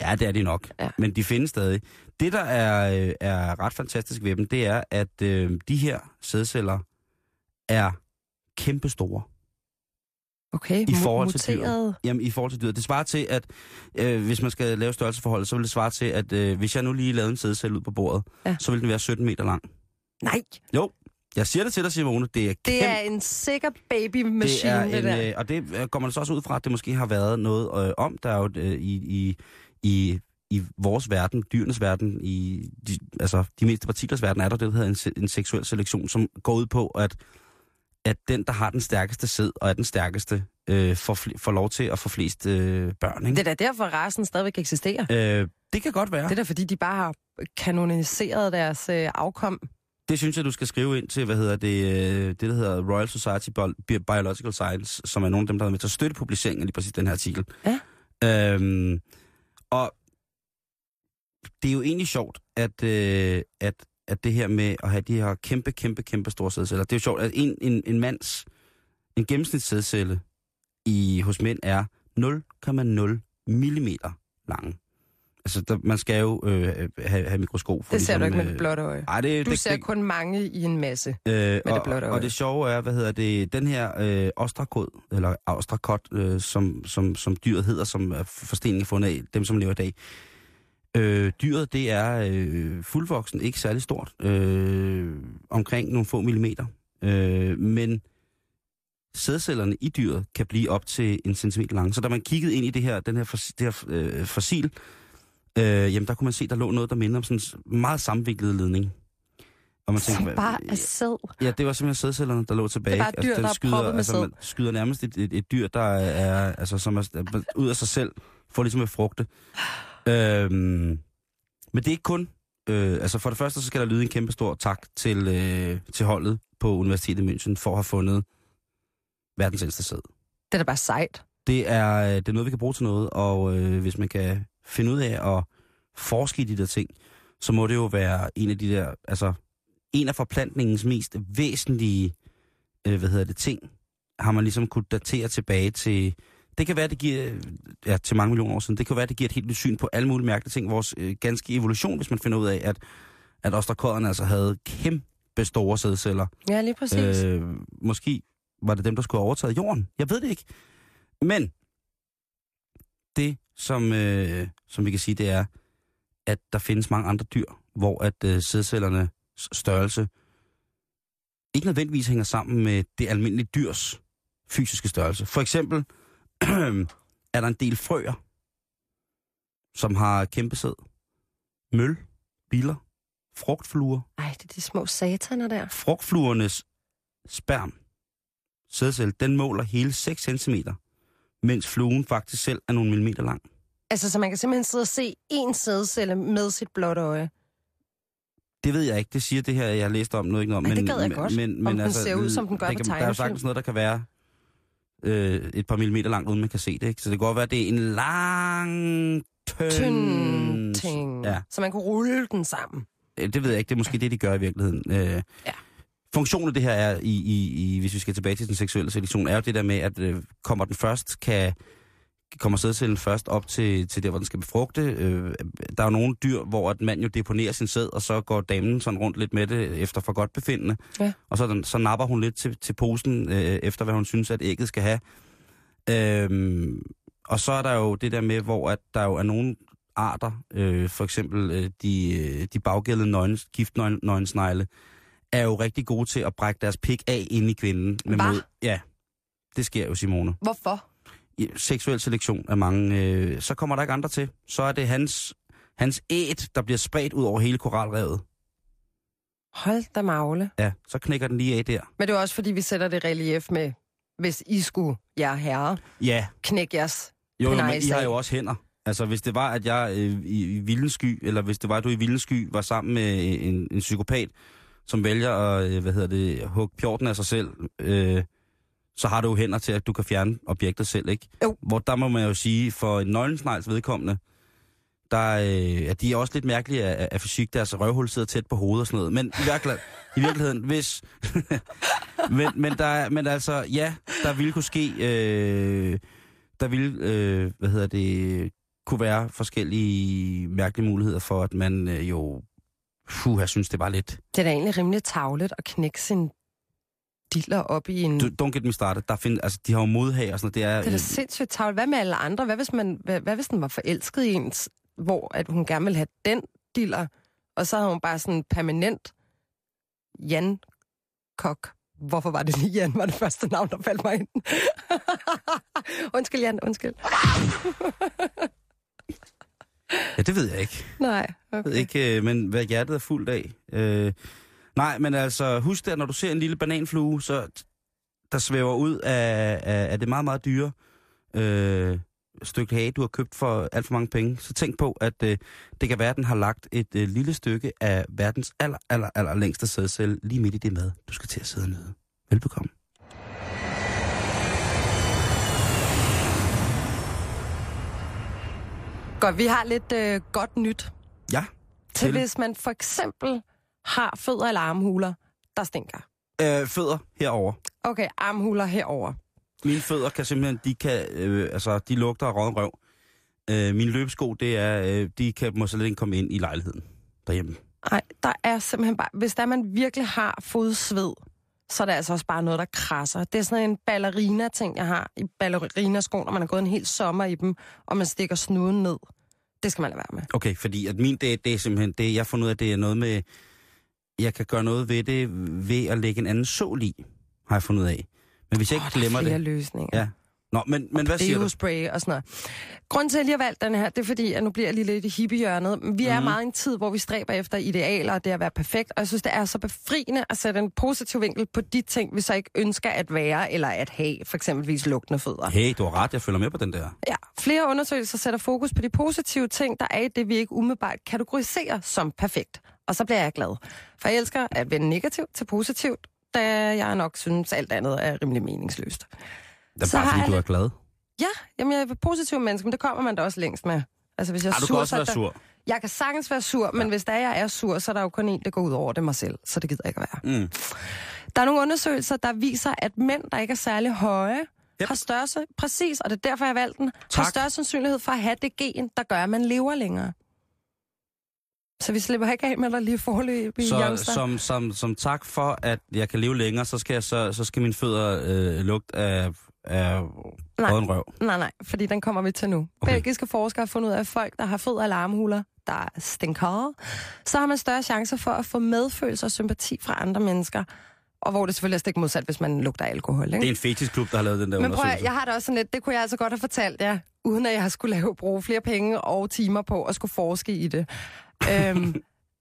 Ja, det er de nok. Ja. Men de findes stadig. Det, der er, øh, er ret fantastisk ved dem, det er, at øh, de her sædceller er kæmpestore. Okay, I forhold til muteret. Jamen, i forhold til dyret. Det svarer til, at øh, hvis man skal lave størrelseforholdet, så vil det svare til, at øh, hvis jeg nu lige lavede en sædcelle ud på bordet, Ja. så vil den være 17 meter lang. Nej, Jo, jeg siger det til dig, Simone. Det er det kæmpe, er en sikker baby det er det, en, der. øh, og det øh, går man så også ud fra, at det måske har været noget øh, om. Der er jo øh, i, i, i, i vores verden, dyrenes verden, i de, altså de mindste partiklers verden, er der det, der hedder en, en seksuel selektion, som går ud på, at, at den, der har den stærkeste sæd og er den stærkeste, øh, får, får lov til at få flest øh, børn. Ikke? Det er da derfor, rasen stadigvæk eksisterer. Øh, det kan godt være. Det er da fordi, de bare har kanoniseret deres øh, afkom. Det synes jeg, du skal skrive ind til, hvad hedder det, øh, det der hedder Royal Society Bi- Biological Science, som er nogle af dem, der har med til at støtte publiceringen af lige præcis den her artikel. Ja. Øhm, og det er jo egentlig sjovt, at, øh, at, at det her med at have de her kæmpe, kæmpe, kæmpe store sædceller, det er jo sjovt, at en, en, en mands, en gennemsnitssædcelle i, hos mænd er 0,0 millimeter lang. Altså, der, man skal jo øh, have, have mikroskop. For Det ser du ikke med øh, det blotte øje. Ej, det, Du det, ser det, kun mange i en masse. Øh, det og, blotte øje. og det sjove er, hvad hedder det, den her øh, ostrakod, eller ostrakot, øh, som, som, som dyret hedder, som er forsteningen er fundet af, dem som lever i dag. Øh, dyret, det er øh, fuldvoksen, ikke særlig stort, øh, omkring nogle få millimeter. Øh, men sædcellerne i dyret kan blive op til en centimeter lange. Så da man kiggede ind i det her, den her, det her øh, fossil, øh, jamen der kunne man se, der lå noget, der minder om sådan en meget sammenviklet ledning. Og man Som hvad- bare er sæd. Ja, det var simpelthen sædcellerne, der lå tilbage. Det er bare et dyr, den der er skyder, med altså, man skyder nærmest et, et, et dyr, der er, altså, som er, er ud af sig selv, for ligesom at frugte. Øhm, men det er ikke kun... Øh, altså for det første, så skal der lyde en kæmpe stor tak til, øh, til holdet på Universitetet i München for at have fundet verdens ældste sæd. Det er da bare sejt. Det er, øh, det er noget, vi kan bruge til noget, og øh, hvis man kan finde ud af at forske i de der ting, så må det jo være en af de der, altså en af forplantningens mest væsentlige, øh, hvad hedder det, ting, har man ligesom kunne datere tilbage til, det kan være, det giver, ja, til mange millioner år siden, det kan være, det giver et helt nyt syn på alle mulige mærkelige ting, vores øh, ganske evolution, hvis man finder ud af, at, at osterkodderne altså havde kæmpe store sædceller. Ja, lige præcis. Øh, måske var det dem, der skulle have overtaget jorden. Jeg ved det ikke. Men det, som, øh, som vi kan sige, det er, at der findes mange andre dyr, hvor at øh, sædcellernes størrelse ikke nødvendigvis hænger sammen med det almindelige dyrs fysiske størrelse. For eksempel er der en del frøer, som har kæmpe sæd. Møl, biller, frugtfluer, Ej, det er de små sataner der. frugtfluernes sperm, sædcelle, den måler hele 6 cm, mens fluen faktisk selv er nogle millimeter lang. Altså, så man kan simpelthen sidde og se en sædcelle med sit blotte øje. Det ved jeg ikke. Det siger det her, jeg har læst om noget ikke om. Ej, det men, gad jeg men, godt. Men, Om men den altså, ser ud, som den gør det på kan, Der er jo sagtens noget, der kan være øh, et par millimeter langt, uden man kan se det. Ikke? Så det kan godt være, at det er en lang, tynd... Tynd ting. Ja, Så man kunne rulle den sammen. øh, det ved jeg ikke. Det er måske det, de gør i virkeligheden. Øh, Ja. Funktionen af det her er, i, i, i, hvis vi skal tilbage til den seksuelle selektion, er jo det der med, at øh, kommer den først, kan kommer sædcellen først op til, til der, hvor den skal befrugte. Øh, der er jo nogle dyr, hvor at mand jo deponerer sin sæd, og så går damen sådan rundt lidt med det efter for godt befindende. Ja. Og så, den, så napper hun lidt til, til posen, øh, efter hvad hun synes, at ægget skal have. Øhm, og så er der jo det der med, hvor at der jo er nogle arter, øh, for eksempel øh, de, øh, de baggældede nøgne, giftnøgensnegle, er jo rigtig gode til at brække deres pik af ind i kvinden. Med mod, ja, det sker jo, Simone Hvorfor? Seksuel selektion af mange, øh, så kommer der ikke andre til. Så er det hans, hans æt, der bliver spredt ud over hele koralrevet. Hold da magle. Ja, så knækker den lige af der. Men det er også fordi, vi sætter det relief med, hvis I skulle, jer herre, Ja, knække jeres jo, jo men I har jo også hænder. Altså, hvis det var, at jeg øh, i, i Vildensky, eller hvis det var, at du i Vildensky var sammen med en, en psykopat, som vælger at, øh, hvad hedder det, hugge pjorten af sig selv, øh, så har du jo hænder til, at du kan fjerne objektet selv, ikke? Jo. Hvor der må man jo sige, for en nøglensnegls vedkommende, der, øh, ja, de er også lidt mærkelige af, af fysik, deres røvhul sidder tæt på hovedet og sådan noget. Men i virkeligheden, i virkeligheden hvis... men, men, der, er- men altså, ja, der ville kunne ske... Øh, der ville, øh, hvad hedder det, kunne være forskellige mærkelige muligheder for, at man øh, jo... Puh, jeg synes, det var lidt... Det er da egentlig rimelig tavlet at knække sin diller op i en... Du, don't get me started. Der find, altså, de har jo modhag og sådan noget. Det er, Det er da sindssygt tavlet. Hvad med alle andre? Hvad hvis, man, hvad, hvad hvis den var forelsket i en, hvor at hun gerne ville have den diller, og så havde hun bare sådan permanent Jan Kok. Hvorfor var det lige Jan, var det første navn, der faldt mig ind? undskyld, Jan, undskyld. ja, det ved jeg ikke. Nej, Jeg okay. ved ikke, øh, men hvad hjertet er fuldt af. Øh, nej, men altså, husk at når du ser en lille bananflue, så der svæver ud af, af, af det meget, meget dyre øh, stykke hage, du har købt for alt for mange penge, så tænk på, at øh, det kan være, at den har lagt et øh, lille stykke af verdens aller, aller, aller længste sædcelle lige midt i det mad, du skal til at sidde og nyde. Velbekomme. Godt, vi har lidt øh, godt nyt. Ja, Til Til? hvis man for eksempel har fødder eller armhuler, der stinker. øh, fødder herover. Okay, armhuler herover. Mine fødder kan simpelthen, de kan, øh, altså, de lugter af rådden røv. Øh, mine løbesko, det er, øh, de kan må slet ikke komme ind i lejligheden derhjemme. Nej, der er simpelthen bare... Hvis der man virkelig har fodsved, så er det altså også bare noget, der krasser. Det er sådan en ballerina-ting, jeg har i ballerinasko, når man har gået en hel sommer i dem, og man stikker snuden ned. Det skal man lade være med. Okay, fordi at min, det, det er simpelthen, det jeg har fundet ud af, det er noget med, jeg kan gøre noget ved det ved at lægge en anden sål i, har jeg fundet ud af. Men hvis jeg ikke er glemmer det, løsninger. Ja. Nå, men, men hvad siger du? Deo-spray og sådan noget. Grunden til, at jeg lige har valgt den her, det er fordi, at nu bliver jeg lige lidt i hippiehjørnet. Vi er Mhm. meget i en tid, hvor vi stræber efter idealer og det at være perfekt, og jeg synes, det er så befriende at sætte en positiv vinkel på de ting, vi så ikke ønsker at være eller at have, for eksempelvis lugtende fødder. Hey, du har ret, jeg følger med på den der. Ja, flere undersøgelser sætter fokus på de positive ting, der er i det, vi ikke umiddelbart kategoriserer som perfekt. Og så bliver jeg glad. For jeg elsker at vende negativt til positivt, da jeg nok synes, alt andet er rimelig meningsløst. Det er bare fordi, jeg du er glad. Ja, jamen jeg er et positiv menneske, men det kommer man da også længst med. Altså, hvis jeg er Ej, du sur, kan også så være der- sur. Jeg kan sagtens være sur, men hvis der er, jeg er sur, så er der jo kun en, der går ud over det mig selv. Så det gider jeg ikke at være. Mm. Der er nogle undersøgelser, der viser, at mænd, der ikke er særlig høje, Yep. har større, præcis, og det er derfor, jeg valgte den, Tak. har større sandsynlighed for at have det gen, der gør, at man lever længere. Så vi slipper ikke af med dig lige forløb i Så som, som, som tak for, at jeg kan leve længere, så skal, jeg så, så skal mine fødder øh, lugte af, af Nej. råden røv. Nej, nej, fordi den kommer vi til nu. Okay. Belgiske forskere har fundet ud af, at folk, der har fødder og larmhuler, der stinker, så har man større chancer for at få medfølelse og sympati fra andre mennesker. Og hvor det selvfølgelig er stik modsat, hvis man lugter alkohol. Ikke? Det er en fetiskklub, der har lavet den der Men prøv, jeg har det også sådan lidt, det kunne jeg altså godt have fortalt jer, uden at jeg skulle lave, bruge flere penge og timer på at skulle forske i det. øhm,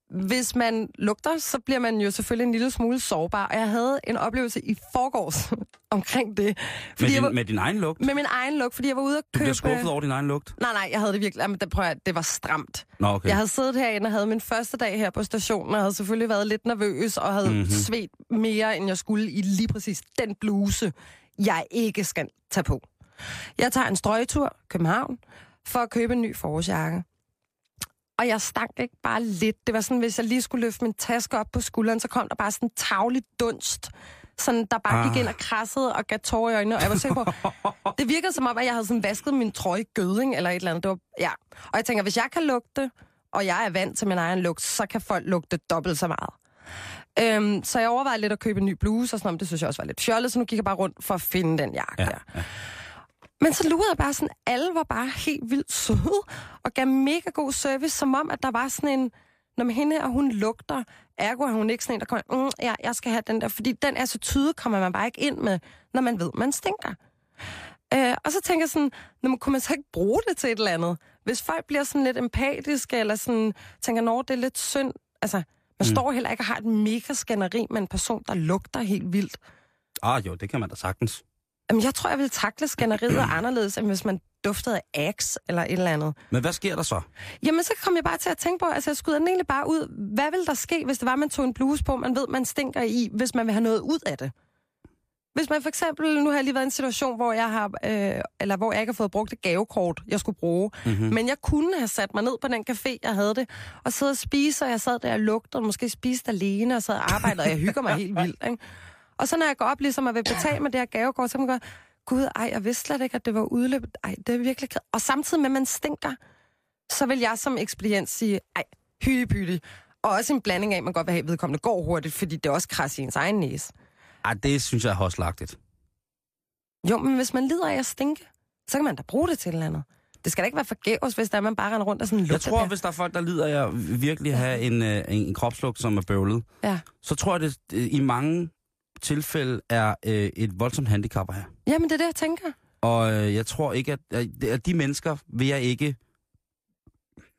hvis man lugter, så bliver man jo selvfølgelig en lille smule sårbar. Og jeg havde en oplevelse i forgårs omkring det. med, Fordi jeg var, din, med din egen lugt? med min egen lugt, fordi jeg var ude at Du købe... bliver skuffet over din egen lugt? Nej, nej, jeg havde det virkelig... Jamen, det, prøv at, det var stramt. Nå, okay. Jeg havde siddet herinde og havde min første dag her på stationen, og havde selvfølgelig været lidt nervøs, og havde Mhm. mm-hmm. svedt mere, end jeg skulle i lige præcis den bluse, jeg ikke skal tage på. Jeg tager en strøgetur København for at købe en ny forårsjakke. Og jeg stank ikke bare lidt. Det var sådan, hvis jeg lige skulle løfte min taske op på skulderen, så kom der bare sådan en tavlig dunst. Sådan, der bare Ah. gik ind og krassede og gav tårer i øjnene. Og jeg var sikker på, det virkede som om, at jeg havde sådan vasket min trøje i gøding eller et eller andet. Det var, ja. Og jeg tænker, hvis jeg kan lugte, og jeg er vant til min egen lugt, så kan folk lugte dobbelt så meget. Øhm, så jeg overvejede lidt at købe en ny bluse og sådan noget, men det synes jeg også var lidt fjollet, så nu gik jeg bare rundt for at finde den jakke Ja, der. Men så lurede jeg bare sådan, alle var bare helt vildt søde, og gav mega god service, som om, at der var sådan en, når man hende her, hun lugter, ergo er hun ikke sådan en, der kommer, mm, ja, jeg skal have den der, fordi den er så tydelig, kommer man bare ikke ind med, når man ved, man stinker. Øh, og så tænker jeg sådan, når man, kunne man så ikke bruge det til et eller andet? Hvis folk bliver sådan lidt empatiske, eller sådan, tænker, når det er lidt synd, altså, man mm. står heller ikke og har et mega skænderi med en person, der lugter helt vildt. Ah, jo, det kan man da sagtens. Jamen, jeg tror, jeg ville takle skænderiet anderledes, end hvis man duftede af Axe eller et eller andet. Men hvad sker der så? Jamen, så kom jeg bare til at tænke på, altså jeg skyder den egentlig bare ud. Hvad ville der ske, hvis det var, man tog en bluse på, man ved, man stinker i, hvis man vil have noget ud af det? Hvis man for eksempel, nu har jeg lige været i en situation, hvor jeg har, øh, eller hvor jeg ikke har fået brugt et gavekort, jeg skulle bruge, mm-hmm. men jeg kunne have sat mig ned på den café, jeg havde det, og sidde og spise, og jeg sad der og lugtede, og måske spiste alene, og sad og arbejdede, og jeg hygger mig helt vildt, ikke? Og så når jeg går op ligesom og vil betale med det her gavekort, så kan man gå, gud, ej, jeg vidste slet ikke, at det var udløbet. Ej, det er virkelig ked. Og samtidig med, at man stinker, så vil jeg som ekspedient sige, ej, hyppy Og også en blanding af, at man godt vil have, at vedkommende går hurtigt, fordi det er også kras i ens egen næse. Ej, det synes jeg er hoslagtigt. Jo, men hvis man lider af at stinke, så kan man da bruge det til et eller andet. Det skal da ikke være forgæves, hvis der er, man bare render rundt og sådan Jeg tror, der. hvis der er folk, der lider af at virkelig have en, øh, en, en kropslugt, som er bøvlet, Ja. så tror jeg, det i mange tilfælde er øh, et voldsomt handicap have. Jamen, det er det, jeg tænker. Og øh, jeg tror ikke, at, at, de mennesker vil jeg ikke...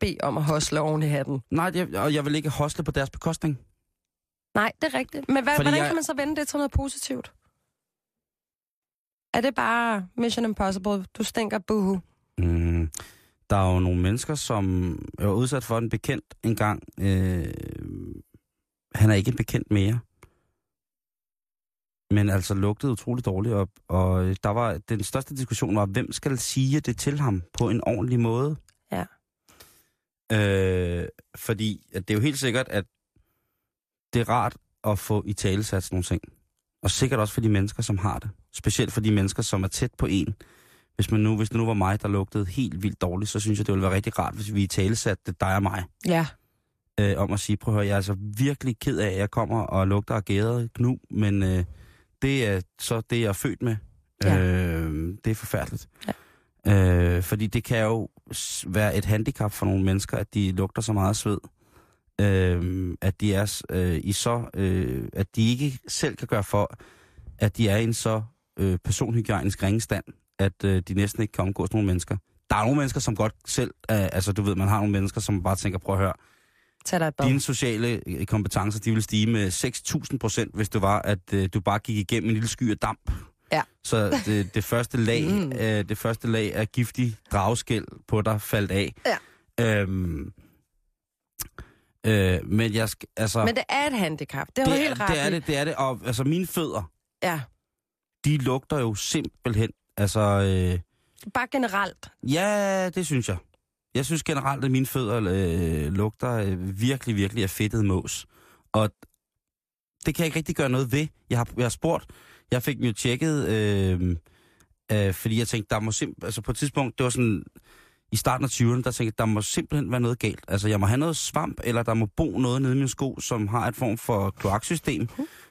Bed om at hosle oven i hatten. Nej, jeg, og jeg vil ikke hosle på deres bekostning. Nej, det er rigtigt. Men hvad, Fordi hvordan jeg- kan man så vende det til noget positivt? Er det bare Mission Impossible? Du stinker, buhu. Mm. Der er jo nogle mennesker, som er udsat for en bekendt engang. Øh, han er ikke en bekendt mere. Men altså lugtede utrolig dårligt op. Og der var, den største diskussion var, hvem skal sige det til ham på en ordentlig måde? Ja. Øh, fordi at det er jo helt sikkert, at det er rart at få i tale sat nogle ting. Og sikkert også for de mennesker, som har det. Specielt for de mennesker, som er tæt på en. Hvis, man nu, hvis det nu var mig, der lugtede helt vildt dårligt, så synes jeg, det ville være rigtig rart, hvis vi i tale satte dig og mig. Ja. Øh, om at sige, prøv at høre, jeg er altså virkelig ked af, at jeg kommer og lugter af gæret gnu, men øh, det er så det, jeg er født med. Ja. Øh, det er forfærdeligt. Ja. Øh, fordi det kan jo være et handicap for nogle mennesker, at de lugter så meget sved. Øh, at de er øh, i så, øh, at de ikke selv kan gøre for, at de er i en så øh, personhygiejnisk ringestand, at øh, de næsten ikke kan omgås nogle mennesker. Der er nogle mennesker, som godt selv, øh, altså du ved, man har nogle mennesker, som bare tænker, prøv at høre, Tag dig et bad. dine sociale øh, kompetencer, de vil stige med 6.000 procent, hvis det var, at øh, du bare gik igennem en lille sky af damp. Ja. Så det, det, første lag, mm. øh, det første lag af giftig dragskæld på dig faldt af. Ja. Øhm, øh, men jeg skal, altså... Men det er et handicap. Det er det, helt ret det er det, det er det. Og altså mine fødder, Ja. de lugter jo simpelthen, altså... Øh, Bare generelt. Ja, det synes jeg. Jeg synes generelt, at mine fødder øh, lugter øh, virkelig, virkelig af fedtet mås. Og det kan jeg ikke rigtig gøre noget ved. Jeg har, jeg har spurgt, jeg fik dem jo tjekket, øh, øh, fordi jeg tænkte, der må simpelthen, altså på et tidspunkt, det var sådan, i starten af 20'erne, der tænkte jeg, der må simpelthen være noget galt. Altså jeg må have noget svamp, eller der må bo noget nede i mine sko, som har et form for kloaksystem,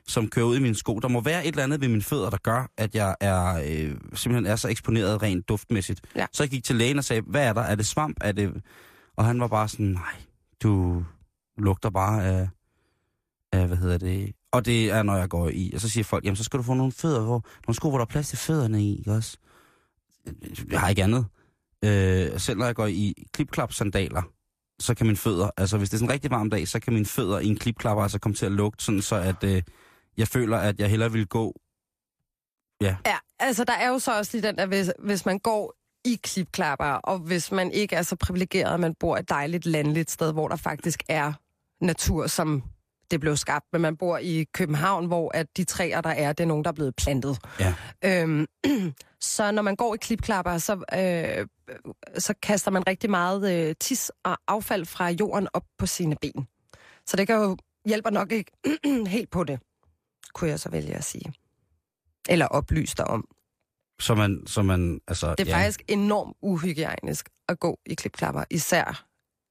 som kører ud i mine sko. Der må være et eller andet ved mine fødder, der gør, at jeg er, øh, simpelthen er så eksponeret rent duftmæssigt. Ja. Så jeg gik til lægen og sagde, hvad er der? Er det svamp? Er det... Og han var bare sådan, nej, du lugter bare af, af, hvad hedder det? Og det er, når jeg går i. Og så siger folk, jamen så skal du få nogle fødder, hvor, nogle sko, hvor der er plads til fødderne i, ikke også? Jeg har ikke andet. Øh, selv når jeg går i klipklap-sandaler, så kan mine fødder, altså hvis det er sådan en rigtig varm dag, så kan mine fødder i en klipklapper altså komme til at lugte, sådan så at øh, jeg føler, at jeg hellere vil gå. Ja, Ja, altså der er jo så også lige den der, hvis, hvis man går i klipklapper, og hvis man ikke er så privilegeret, at man bor et dejligt landligt sted, hvor der faktisk er natur, som det blev skabt, men man bor i København, hvor at de træer, der er, det er nogen, der er blevet plantet. ja. Øhm, så når man går i klipklapper, så, øh, så kaster man rigtig meget øh, tis og affald fra jorden op på sine ben. Så det kan jo hjælper nok ikke helt på det, kunne jeg så vælge at sige. Eller oplyse dig om. Så man, så man, altså... Det er ja. faktisk enormt uhygiejnisk at gå i klipklapper, især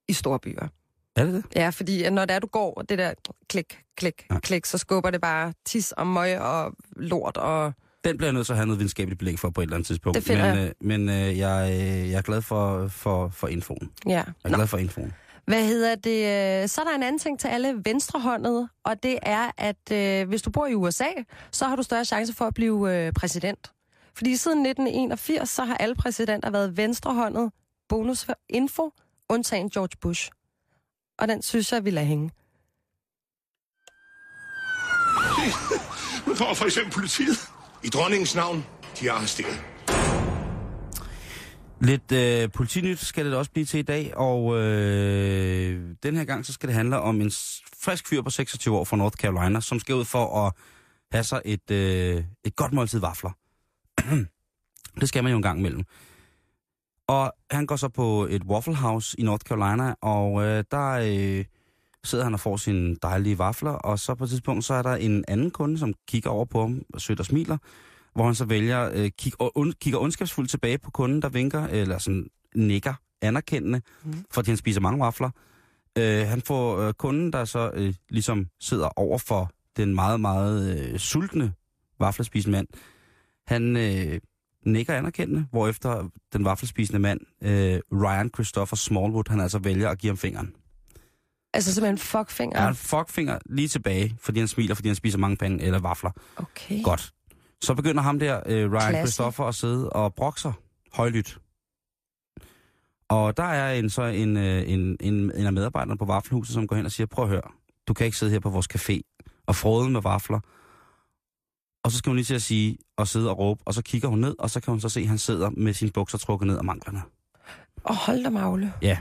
i store byer. Er det det? Ja, fordi når det er, du går, det der klik, klik, Ja. klik, så skubber det bare tis og møg og lort og... Den bliver jeg nødt til at have noget videnskabeligt belæg for på et eller andet tidspunkt. Det finder men jeg. øh, men øh, jeg, øh, jeg er glad for, for, for infoen. Ja. Jeg er Nå, glad for infoen. hvad hedder det? øh, Så er der en anden ting til alle venstrehåndede, og det er, at øh, hvis du bor i USA, så har du større chance for at blive øh, præsident. Fordi siden 1981, så har alle præsidenter været venstrehåndet. Bonus for info, undtagen George Bush. Og den synes jeg, vi lader hænge. Nu kommer for eksempel politiet. I dronningens navn, de er arresteret. Lidt øh, politinyt skal det også blive til i dag, og øh, den her gang så skal det handle om en frisk fyr på 26 år fra North Carolina, som skal ud for at have sig et, øh, et godt måltid vafler. det skal man jo en gang imellem. Og han går så på et Waffle House i North Carolina, og øh, der øh, sidder han og får sine dejlige vafler, og så på et tidspunkt så er der en anden kunde, som kigger over på ham og sødt og smiler, hvor han så vælger, øh, kig, og und, kigger ondskabsfuldt tilbage på kunden, der vinker, eller sådan nikker anerkendende, mm. fordi han spiser mange vafler. Øh, han får øh, kunden, der så øh, ligesom sidder over for den meget, meget øh, sultne vaflespisende mand. Han øh, nikker anerkendende, hvorefter den vaflespisende mand, øh, Ryan Christopher Smallwood, han altså vælger at give ham fingeren. Altså simpelthen fuckfinger. Ja. Han fuckfinger lige tilbage, fordi han smiler, fordi han spiser mange pande eller vafler. Okay. Godt. Så begynder ham der, øh, Ryan Klasse. Christopher, at sidde og brokser højlydt. Og der er en, så en, øh, en, en, en af medarbejderne på Vaffelhuset, som går hen og siger, prøv at høre, du kan ikke sidde her på vores café og frode med vafler. Og så skal hun lige til at sige og sidde og råbe, og så kigger hun ned, og så kan hun så se, at han sidder med sine bukser trukket ned af manglerne. Og hold da magle. Ja.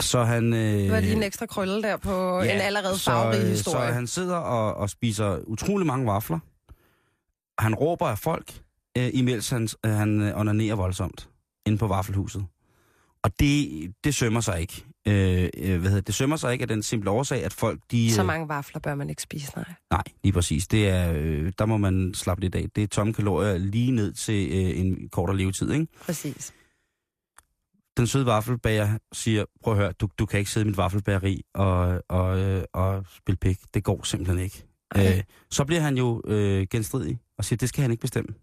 Så han... Øh, Det var lige en ekstra krølle der på ja, en allerede farverig øh, historie. Så han sidder og, og spiser utrolig mange vafler. Han råber af folk, øh, imens han, øh, han øh, onanerer voldsomt inde på Vaffelhuset. Og det, det sømmer sig ikke. Øh, øh, hvad hedder, det? sømmer sig ikke af den simple årsag, at folk de... Så øh, mange vafler bør man ikke spise, nej. Nej, lige præcis. Det er, øh, der må man slappe lidt af. Det er tomme kalorier lige ned til øh, en kortere levetid, ikke? Præcis. den søde vaffelbager siger, prøv at høre, du, du kan ikke sidde i mit vaffelbageri og, og, øh, og spille pik. Det går simpelthen ikke. Okay. Øh, så bliver han jo øh, genstridig og siger, det skal han ikke bestemme.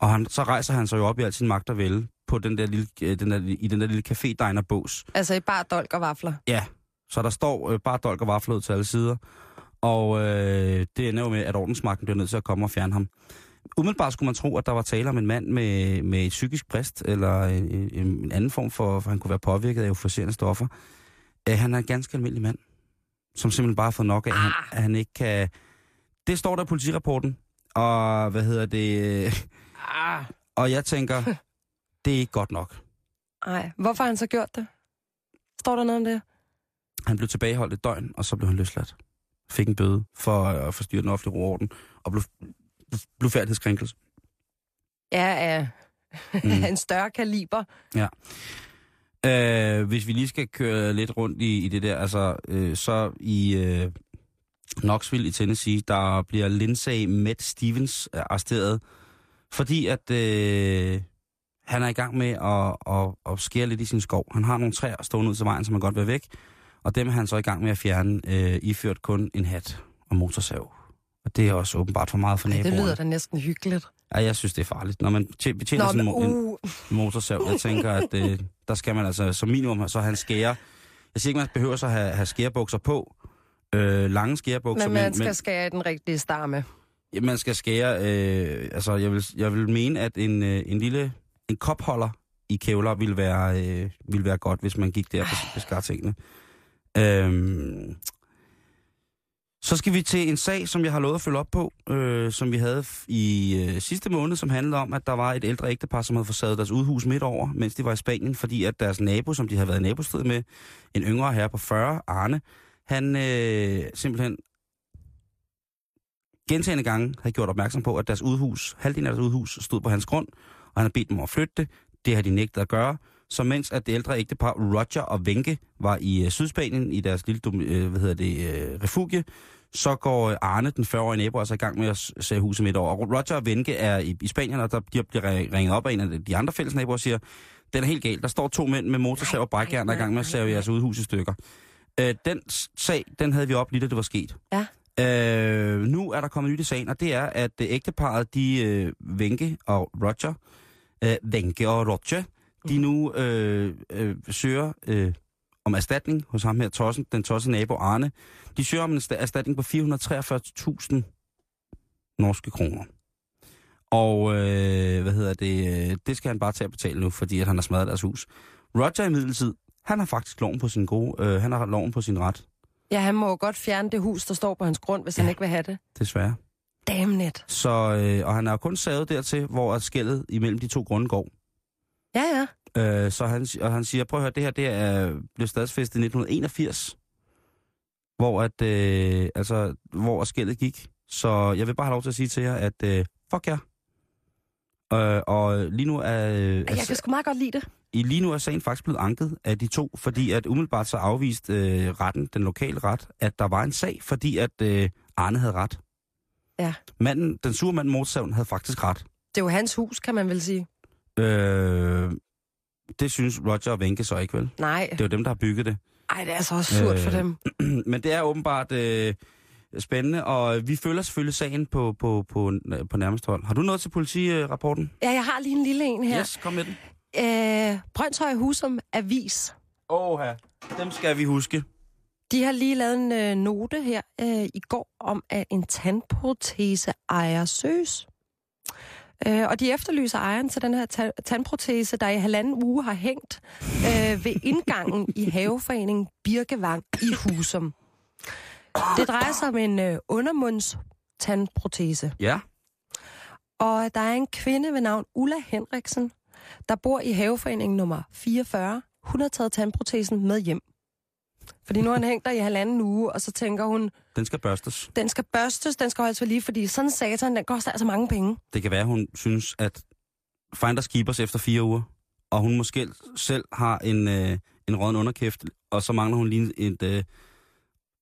Og han, så rejser han sig jo op i al sin magt og vælge på den der lille, øh, den der, i den der lille café diner bås Altså i bare dolk og vafler. Ja, så der står øh, bare dolk og vafler ud til alle sider. Og øh, det ender jo med, at ordensmagten bliver nødt til at komme og fjerne ham. Umiddelbart skulle man tro, at der var tale om en mand med, med et psykisk brist, eller en, en anden form for, for han kunne være påvirket af euforiserende stoffer. Øh, han er en ganske almindelig mand, som simpelthen bare har fået nok af, at han, at han ikke kan... Det står der i politirapporten, og hvad hedder det... Ah. Og jeg tænker, det er ikke godt nok. Nej, hvorfor har han så gjort det? Står der noget om det? Han blev tilbageholdt et døgn, og så blev han løsladt. Fik en bøde for at forstyrre den offentlige orden, og blev, blev færdighedskrænkelse. Ja, ja. Mm. en større kaliber. Øh, hvis vi lige skal køre lidt rundt i, i det der, altså øh, så i øh, Knoxville i Tennessee, der bliver Lindsay Matt Stevens øh, arresteret, fordi at øh, han er i gang med at, at, at skære lidt i sin skov. Han har nogle træer stående ud til vejen, som han godt vil væk, og dem er han så i gang med at fjerne, øh, iført kun en hat og motorsav. Og det er også åbenbart for meget for Ej, det naboerne. lyder da næsten hyggeligt. Ja, jeg synes, det er farligt. Når man tje- betjener Nå, sådan men, en, mo- en, uh, motorsav. Jeg tænker, at øh, der skal man altså som minimum så have en skære. Jeg siger ikke, man behøver så at have, have skærebukser på. Øh, lange skærebukser. men man skal skære i den rigtige stamme. man skal skære... Øh, altså, jeg vil, jeg vil mene, at en, øh, en lille en kopholder i kævler ville være, øh, ville være godt, hvis man gik der og beskar tingene. Øhm, så skal vi til en sag, som jeg har lovet at følge op på, øh, som vi havde i øh, sidste måned, som handlede om, at der var et ældre ægtepar, som havde forsaget deres udhus midt over, mens de var i Spanien, fordi at deres nabo, som de havde været i nabostrid med, en yngre herre på 40, Arne, han øh, simpelthen gentagende gange havde gjort opmærksom på, at deres udhus, halvdelen af deres udhus, stod på hans grund, og han havde bedt dem om at flytte det. Det har de nægtet at gøre. Så mens at det ældre ægtepar Roger og Wenke var i øh, Sydspanien i deres lille øh, hvad hedder det, øh, refugie, så går øh, Arne, den 40-årige nabo, altså i gang med at sætte huset midt over. Og Roger og Wenke er i, i Spanien, og der de bliver ri- ringet op af en af de andre fælles naboer og siger, den er helt galt. Der står to mænd med motorsav og brækjern, der er i gang med at save jeres udhus i stykker. Øh, den sag, den havde vi op lige da det var sket. Ja. Øh, nu er der kommet nyt i sagen, og det er, at øh, ægteparet, de øh, Wenke og Roger, øh, Wenke og Roger, de nu øh, øh, søger øh, om erstatning hos ham her, tossen, den tosse nabo Arne. De søger om en sta- erstatning på 443.000 norske kroner. Og øh, hvad hedder det, øh, det skal han bare tage at betale nu, fordi at han har smadret deres hus. Roger i midlertid, han har faktisk loven på sin gode, øh, han har loven på sin ret, Ja, han må jo godt fjerne det hus, der står på hans grund, hvis ja. han ikke vil have det. desværre. Damn it. Så, øh, og han jo kun savet dertil, hvor skældet imellem de to grunde går. Ja, ja. Øh, så han, og han siger, prøv at høre, det her det er, blev stadsfæstet i 1981, hvor, at, øh, altså, hvor skældet gik. Så jeg vil bare have lov til at sige til jer, at øh, fuck jer. Øh, og lige nu er, øh, Jeg kan sgu meget godt lide det. i lige nu er sagen faktisk blevet anket af de to, fordi at umiddelbart så afviste øh, retten, den lokale ret, at der var en sag, fordi at øh, Arne havde ret. Ja. Manden, den sure mand Motorsavn havde faktisk ret. Det er jo hans hus, kan man vel sige. Øh, det synes Roger og Wenke så ikke vel. Nej, Det er jo dem, der har bygget det. Ej, det er så også surt øh... for dem. Men det er åbenbart øh, spændende, og vi følger selvfølgelig sagen på, på, på, på nærmest hold. Har du noget til politirapporten? Ja, jeg har lige en lille en her. Yes, kom med den. Øh, Brøndshøj Husum Avis. Åh. Dem skal vi huske. De har lige lavet en øh, note her øh, i går om, at en tandprotese ejer søges. Øh, og de efterlyser ejeren til den her ta- tandprotese, der i halvanden uge har hængt øh, ved indgangen i haveforeningen Birkevang i Husum. Det drejer sig om en øh, undermunds tandprotese. Ja. Og der er en kvinde ved navn Ulla Henriksen, der bor i haveforeningen nummer 44. Hun har taget tandprotesen med hjem. Fordi nu har han hængt der i halvanden uge, og så tænker hun, Den skal børstes. den skal børstes, den skal holdes ved lige, fordi sådan satan, den koster altså mange penge. Det kan være, hun synes, at Finders Keepers efter fire uger, og hun måske selv har en, øh, en rådden underkæft, og så mangler hun lige et... Øh,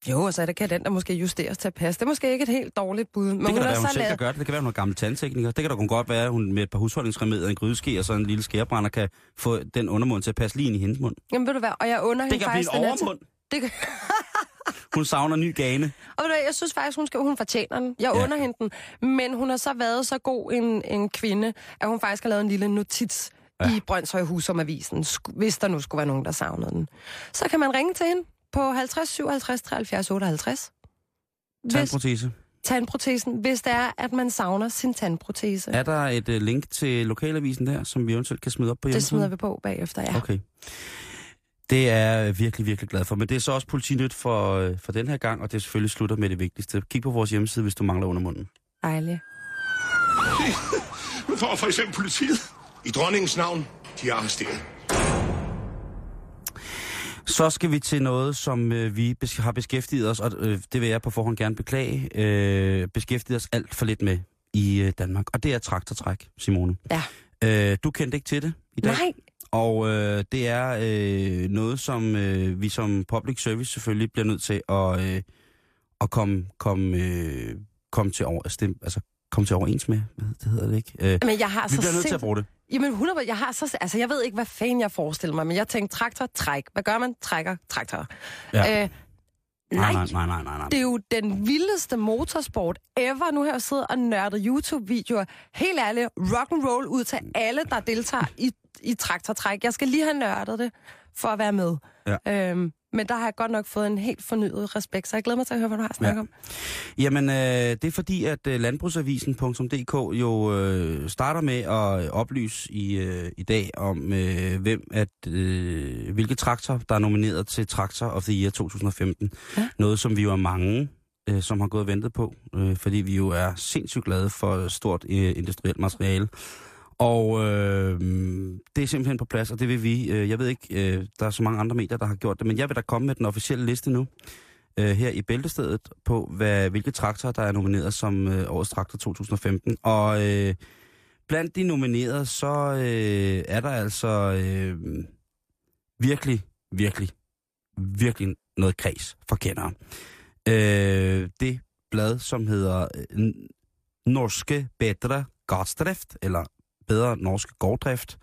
det Jo, og så er det kan den der måske justeres til at passe. Det er måske ikke et helt dårligt bud. Men kan hun da har være, hun selv kan lavet... gøre det. Det kan være, hun er gammel tandtekniker. Det kan da kun godt være, at hun med et par husholdningsremedier, en grydeske og så en lille skærebrænder kan få den undermund til at passe lige ind i hendes mund. Jamen ved du hvad, og jeg under Det hende kan blive faktisk en overmund. Det kan... Hun savner ny gane. Og ved du jeg synes faktisk, hun, skal, hun fortjener den. Jeg Ja. under hende den. Men hun har så været så god en, en kvinde, at hun faktisk har lavet en lille notits ja. i Brøndshøj Husum Avisen, hvis der nu skulle være nogen, der savnede den. Så kan man ringe til hende på 50 57 73 58. Hvis, Tandprotese. tandprotesen, hvis det er, at man savner sin tandprotese. Er der et uh, link til lokalavisen der, som vi eventuelt kan smide op på det hjemmesiden? smider vi på bagefter, ja. Okay. Det er jeg virkelig, virkelig glad for. Men det er så også politinyt for, øh, for den her gang, og det er selvfølgelig slutter med det vigtigste. Kig på vores hjemmeside, hvis du mangler under munden. Dejligt. Nu får for eksempel politiet. I dronningens navn, de er arresteret. Så skal vi til noget, som øh, vi bes- har beskæftiget os, og øh, det vil jeg på forhånd gerne beklage, øh, beskæftiget os alt for lidt med i øh, Danmark. Og det er traktortræk, Simone. Ja. Øh, du kendte ikke til det i dag. Nej, Og øh, det er øh, noget, som øh, vi som public service selvfølgelig bliver nødt til at, øh, at komme, komme, øh, komme, til over, stem, altså, komme til overens med. Hvad det hedder det ikke? Øh, men jeg har vi så bliver nødt til at bruge det. Jamen 100, jeg har så, altså jeg ved ikke, hvad fanden jeg forestiller mig, men jeg tænkte traktor, træk. Hvad gør man? Trækker, traktor. Ja. Øh, Nej, nej, nej, nej, nej, nej. det er jo den vildeste motorsport ever. Nu har jeg siddet og nørdet YouTube-videoer. Helt ærligt, rock and roll ud til alle, der deltager i, i traktortræk. Jeg skal lige have nørdet det, for at være med. Ja. Øhm, men der har jeg godt nok fået en helt fornyet respekt, så jeg glæder mig til at høre, hvad du har snakket Ja. om. Jamen, øh, det er fordi, at øh, landbrugsavisen.dk jo øh, starter med at oplyse i, øh, i dag om, øh, hvem at, øh, hvilke traktor, der er nomineret til Traktor of the Year 2015. Ja. Noget, som vi jo er mange, øh, som har gået og ventet på, øh, fordi vi jo er sindssygt glade for stort øh, industrielt materiale. Og øh, det er simpelthen på plads, og det vil vi. Øh, jeg ved ikke, øh, der er så mange andre medier, der har gjort det, men jeg vil da komme med den officielle liste nu øh, her i Bæltestedet på, hvad, hvilke traktorer, der er nomineret som øh, årets traktor 2015. Og øh, blandt de nominerede, så øh, er der altså øh, virkelig, virkelig, virkelig noget kreds for kendere. Øh, det blad, som hedder øh, Norske Bedre Gårdsdrift, eller Bedre Norske Gårddrift,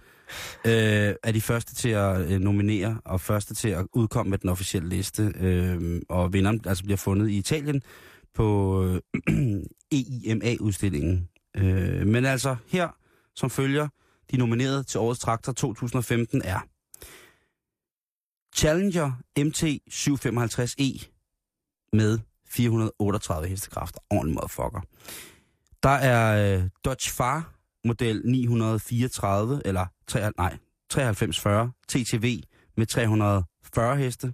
øh, er de første til at øh, nominere og første til at udkomme med den officielle liste. Øh, og vinderen altså bliver fundet i Italien på øh, EIMA-udstillingen. Øh, men altså her, som følger, de nominerede til årets traktor 2015 er Challenger MT 755E med 438 hestekræfter. Ordentlig motherfucker. Der er øh, Dodge Far model 934, eller 3, nej, 9340 TTV med 340 heste.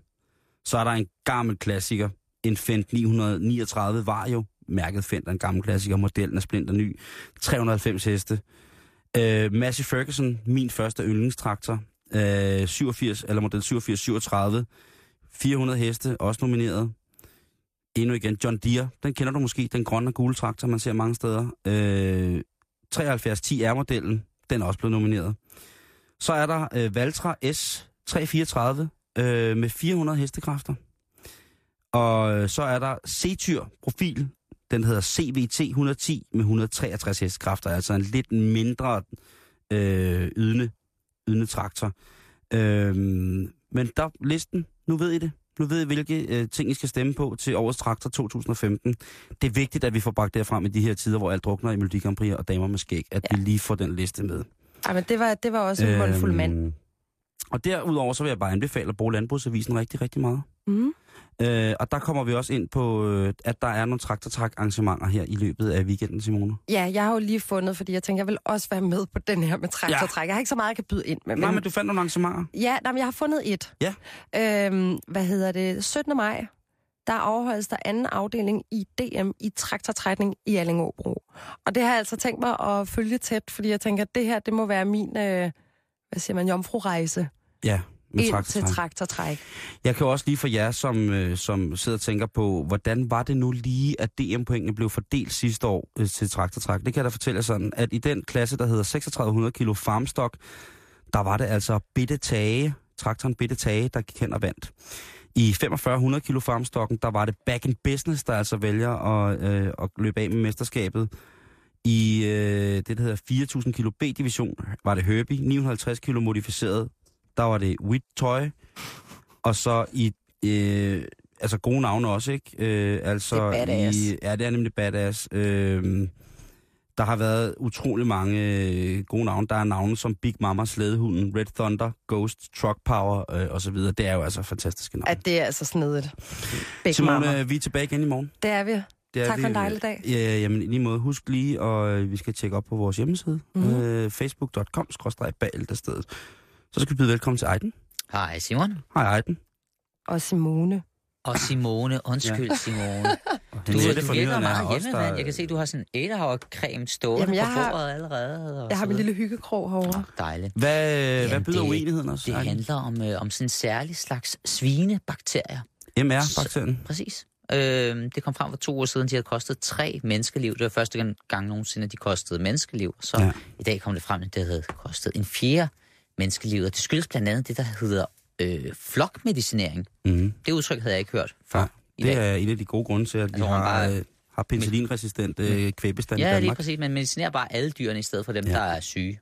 Så er der en gammel klassiker, en Fendt 939 Vario, mærket Fendt er en gammel klassiker, modellen er splinter ny, 390 heste. Øh, Massey Ferguson, min første yndlingstraktor, øh, 87, eller model 8737, 400 heste, også nomineret. Endnu igen, John Deere, den kender du måske, den grønne og gule traktor, man ser mange steder. Øh, 7310R-modellen, den er også blevet nomineret. Så er der øh, Valtra S334 øh, med 400 hestekræfter. Og øh, så er der C-Tyr profil, den hedder CVT 110 med 163 hestekræfter, altså en lidt mindre øh, ydende, ydende traktor. Øh, men der listen, nu ved I det. Nu ved I, hvilke øh, ting I skal stemme på til årets traktor 2015. Det er vigtigt, at vi får bragt det frem i de her tider, hvor alt drukner i Melodi Grand Prix og damer med skæg, at ja. vi lige får den liste med. Ej, men det var, det var også en mundfuld mand. Øhm, Og derudover så vil jeg bare anbefale at bruge Landbrugsavisen rigtig, rigtig meget. Mm. Øh, og der kommer vi også ind på, øh, at der er nogle traktortræk arrangementer her i løbet af weekenden, Simone. Ja, jeg har jo lige fundet, fordi jeg tænker, jeg vil også være med på den her med traktortræk. Ja. Jeg har ikke så meget, jeg kan byde ind med. Nej, men du fandt nogle arrangementer. Ja, nej, men jeg har fundet et. Ja. Øhm, hvad hedder det? 17. maj, der afholdes der anden afdeling i DM i traktortrækning i Allingåbro. Og det har jeg altså tænkt mig at følge tæt, fordi jeg tænker, at det her, det må være min, øh, hvad siger man, jomfru-rejse Ja, med ind til traktortræk. traktortræk. Jeg kan jo også lige for jer, som, øh, som sidder og tænker på, hvordan var det nu lige, at DM-pointene blev fordelt sidste år øh, til traktortræk? Det kan jeg da fortælle jer sådan, at i den klasse, der hedder 3600 kilo farmstok, der var det altså Bitte Tage, traktoren Bitte Tage, der gik hen og vandt. I 4500 kilo farmstokken, der var det Back in Business, der altså vælger at, øh, at løbe af med mesterskabet. I øh, det, der hedder 4000 kilo B-division, var det Herbie, 950 kilo modificeret, der var det Wit Toy, og så i, øh, altså gode navne også, ikke? Øh, altså Det er badass. I, ja, det er nemlig badass. Øh, der har været utrolig mange øh, gode navne. Der er navne som Big Mama, Slædehunden, Red Thunder, Ghost, Truck Power øh, og så videre. Det er jo altså fantastiske navne. At det er altså snedigt. Big Simone, Mama. vi er tilbage igen i morgen. Det er vi. Det er Tak vi, for en dejlig dag. Ja, jamen i lige måde. Husk lige, og øh, vi skal tjekke op på vores hjemmeside. Mm. Øh, Facebook.com stedet. Så skal vi byde velkommen til Ejden. Hej Simon. Hej Ejden. Og Simone. Og Simone, undskyld ja. Simone. Du, du virker er meget hjemme, der- mand. Jeg kan se, du har sådan en creme stående Jamen, jeg på har- bordet allerede. Og Jeg har min lille hyggekrog herovre. Åh, Dejligt. Hvad, hvad Jamen, byder det- uenigheden os? Det Ejden? handler om, øh, om sådan en særlig slags svinebakterier. MR-bakterien. Præcis. Øh, det kom frem for to år siden, de havde kostet tre menneskeliv. Det var første gang, nogensinde, de kostede menneskeliv. Så ja. i dag kom det frem, at det havde kostet en fjerde menneskeliv. Og det skyldes blandt andet det, der hedder øh, flokmedicinering. Mm. Det udtryk havde jeg ikke hørt før Nej, i det dag. er en af de gode grunde til, at vi har, bare- øh, har penicillinresistent øh, kvæbestand i Ja, lige Danmark. præcis. Man medicinerer bare alle dyrene i stedet for dem, Ja. ja. der er syge.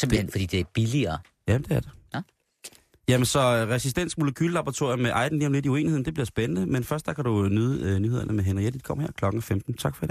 Simpelthen, fordi det er billigere. Ja, det er det. Ja. Jamen så øh, resistens molekylelaboratorium med Ejden lige om lidt i uenigheden, det bliver spændende. Men først der kan du nyde øh, nyhederne med Henriette. Kommer her klokken 15. Tak for i dag.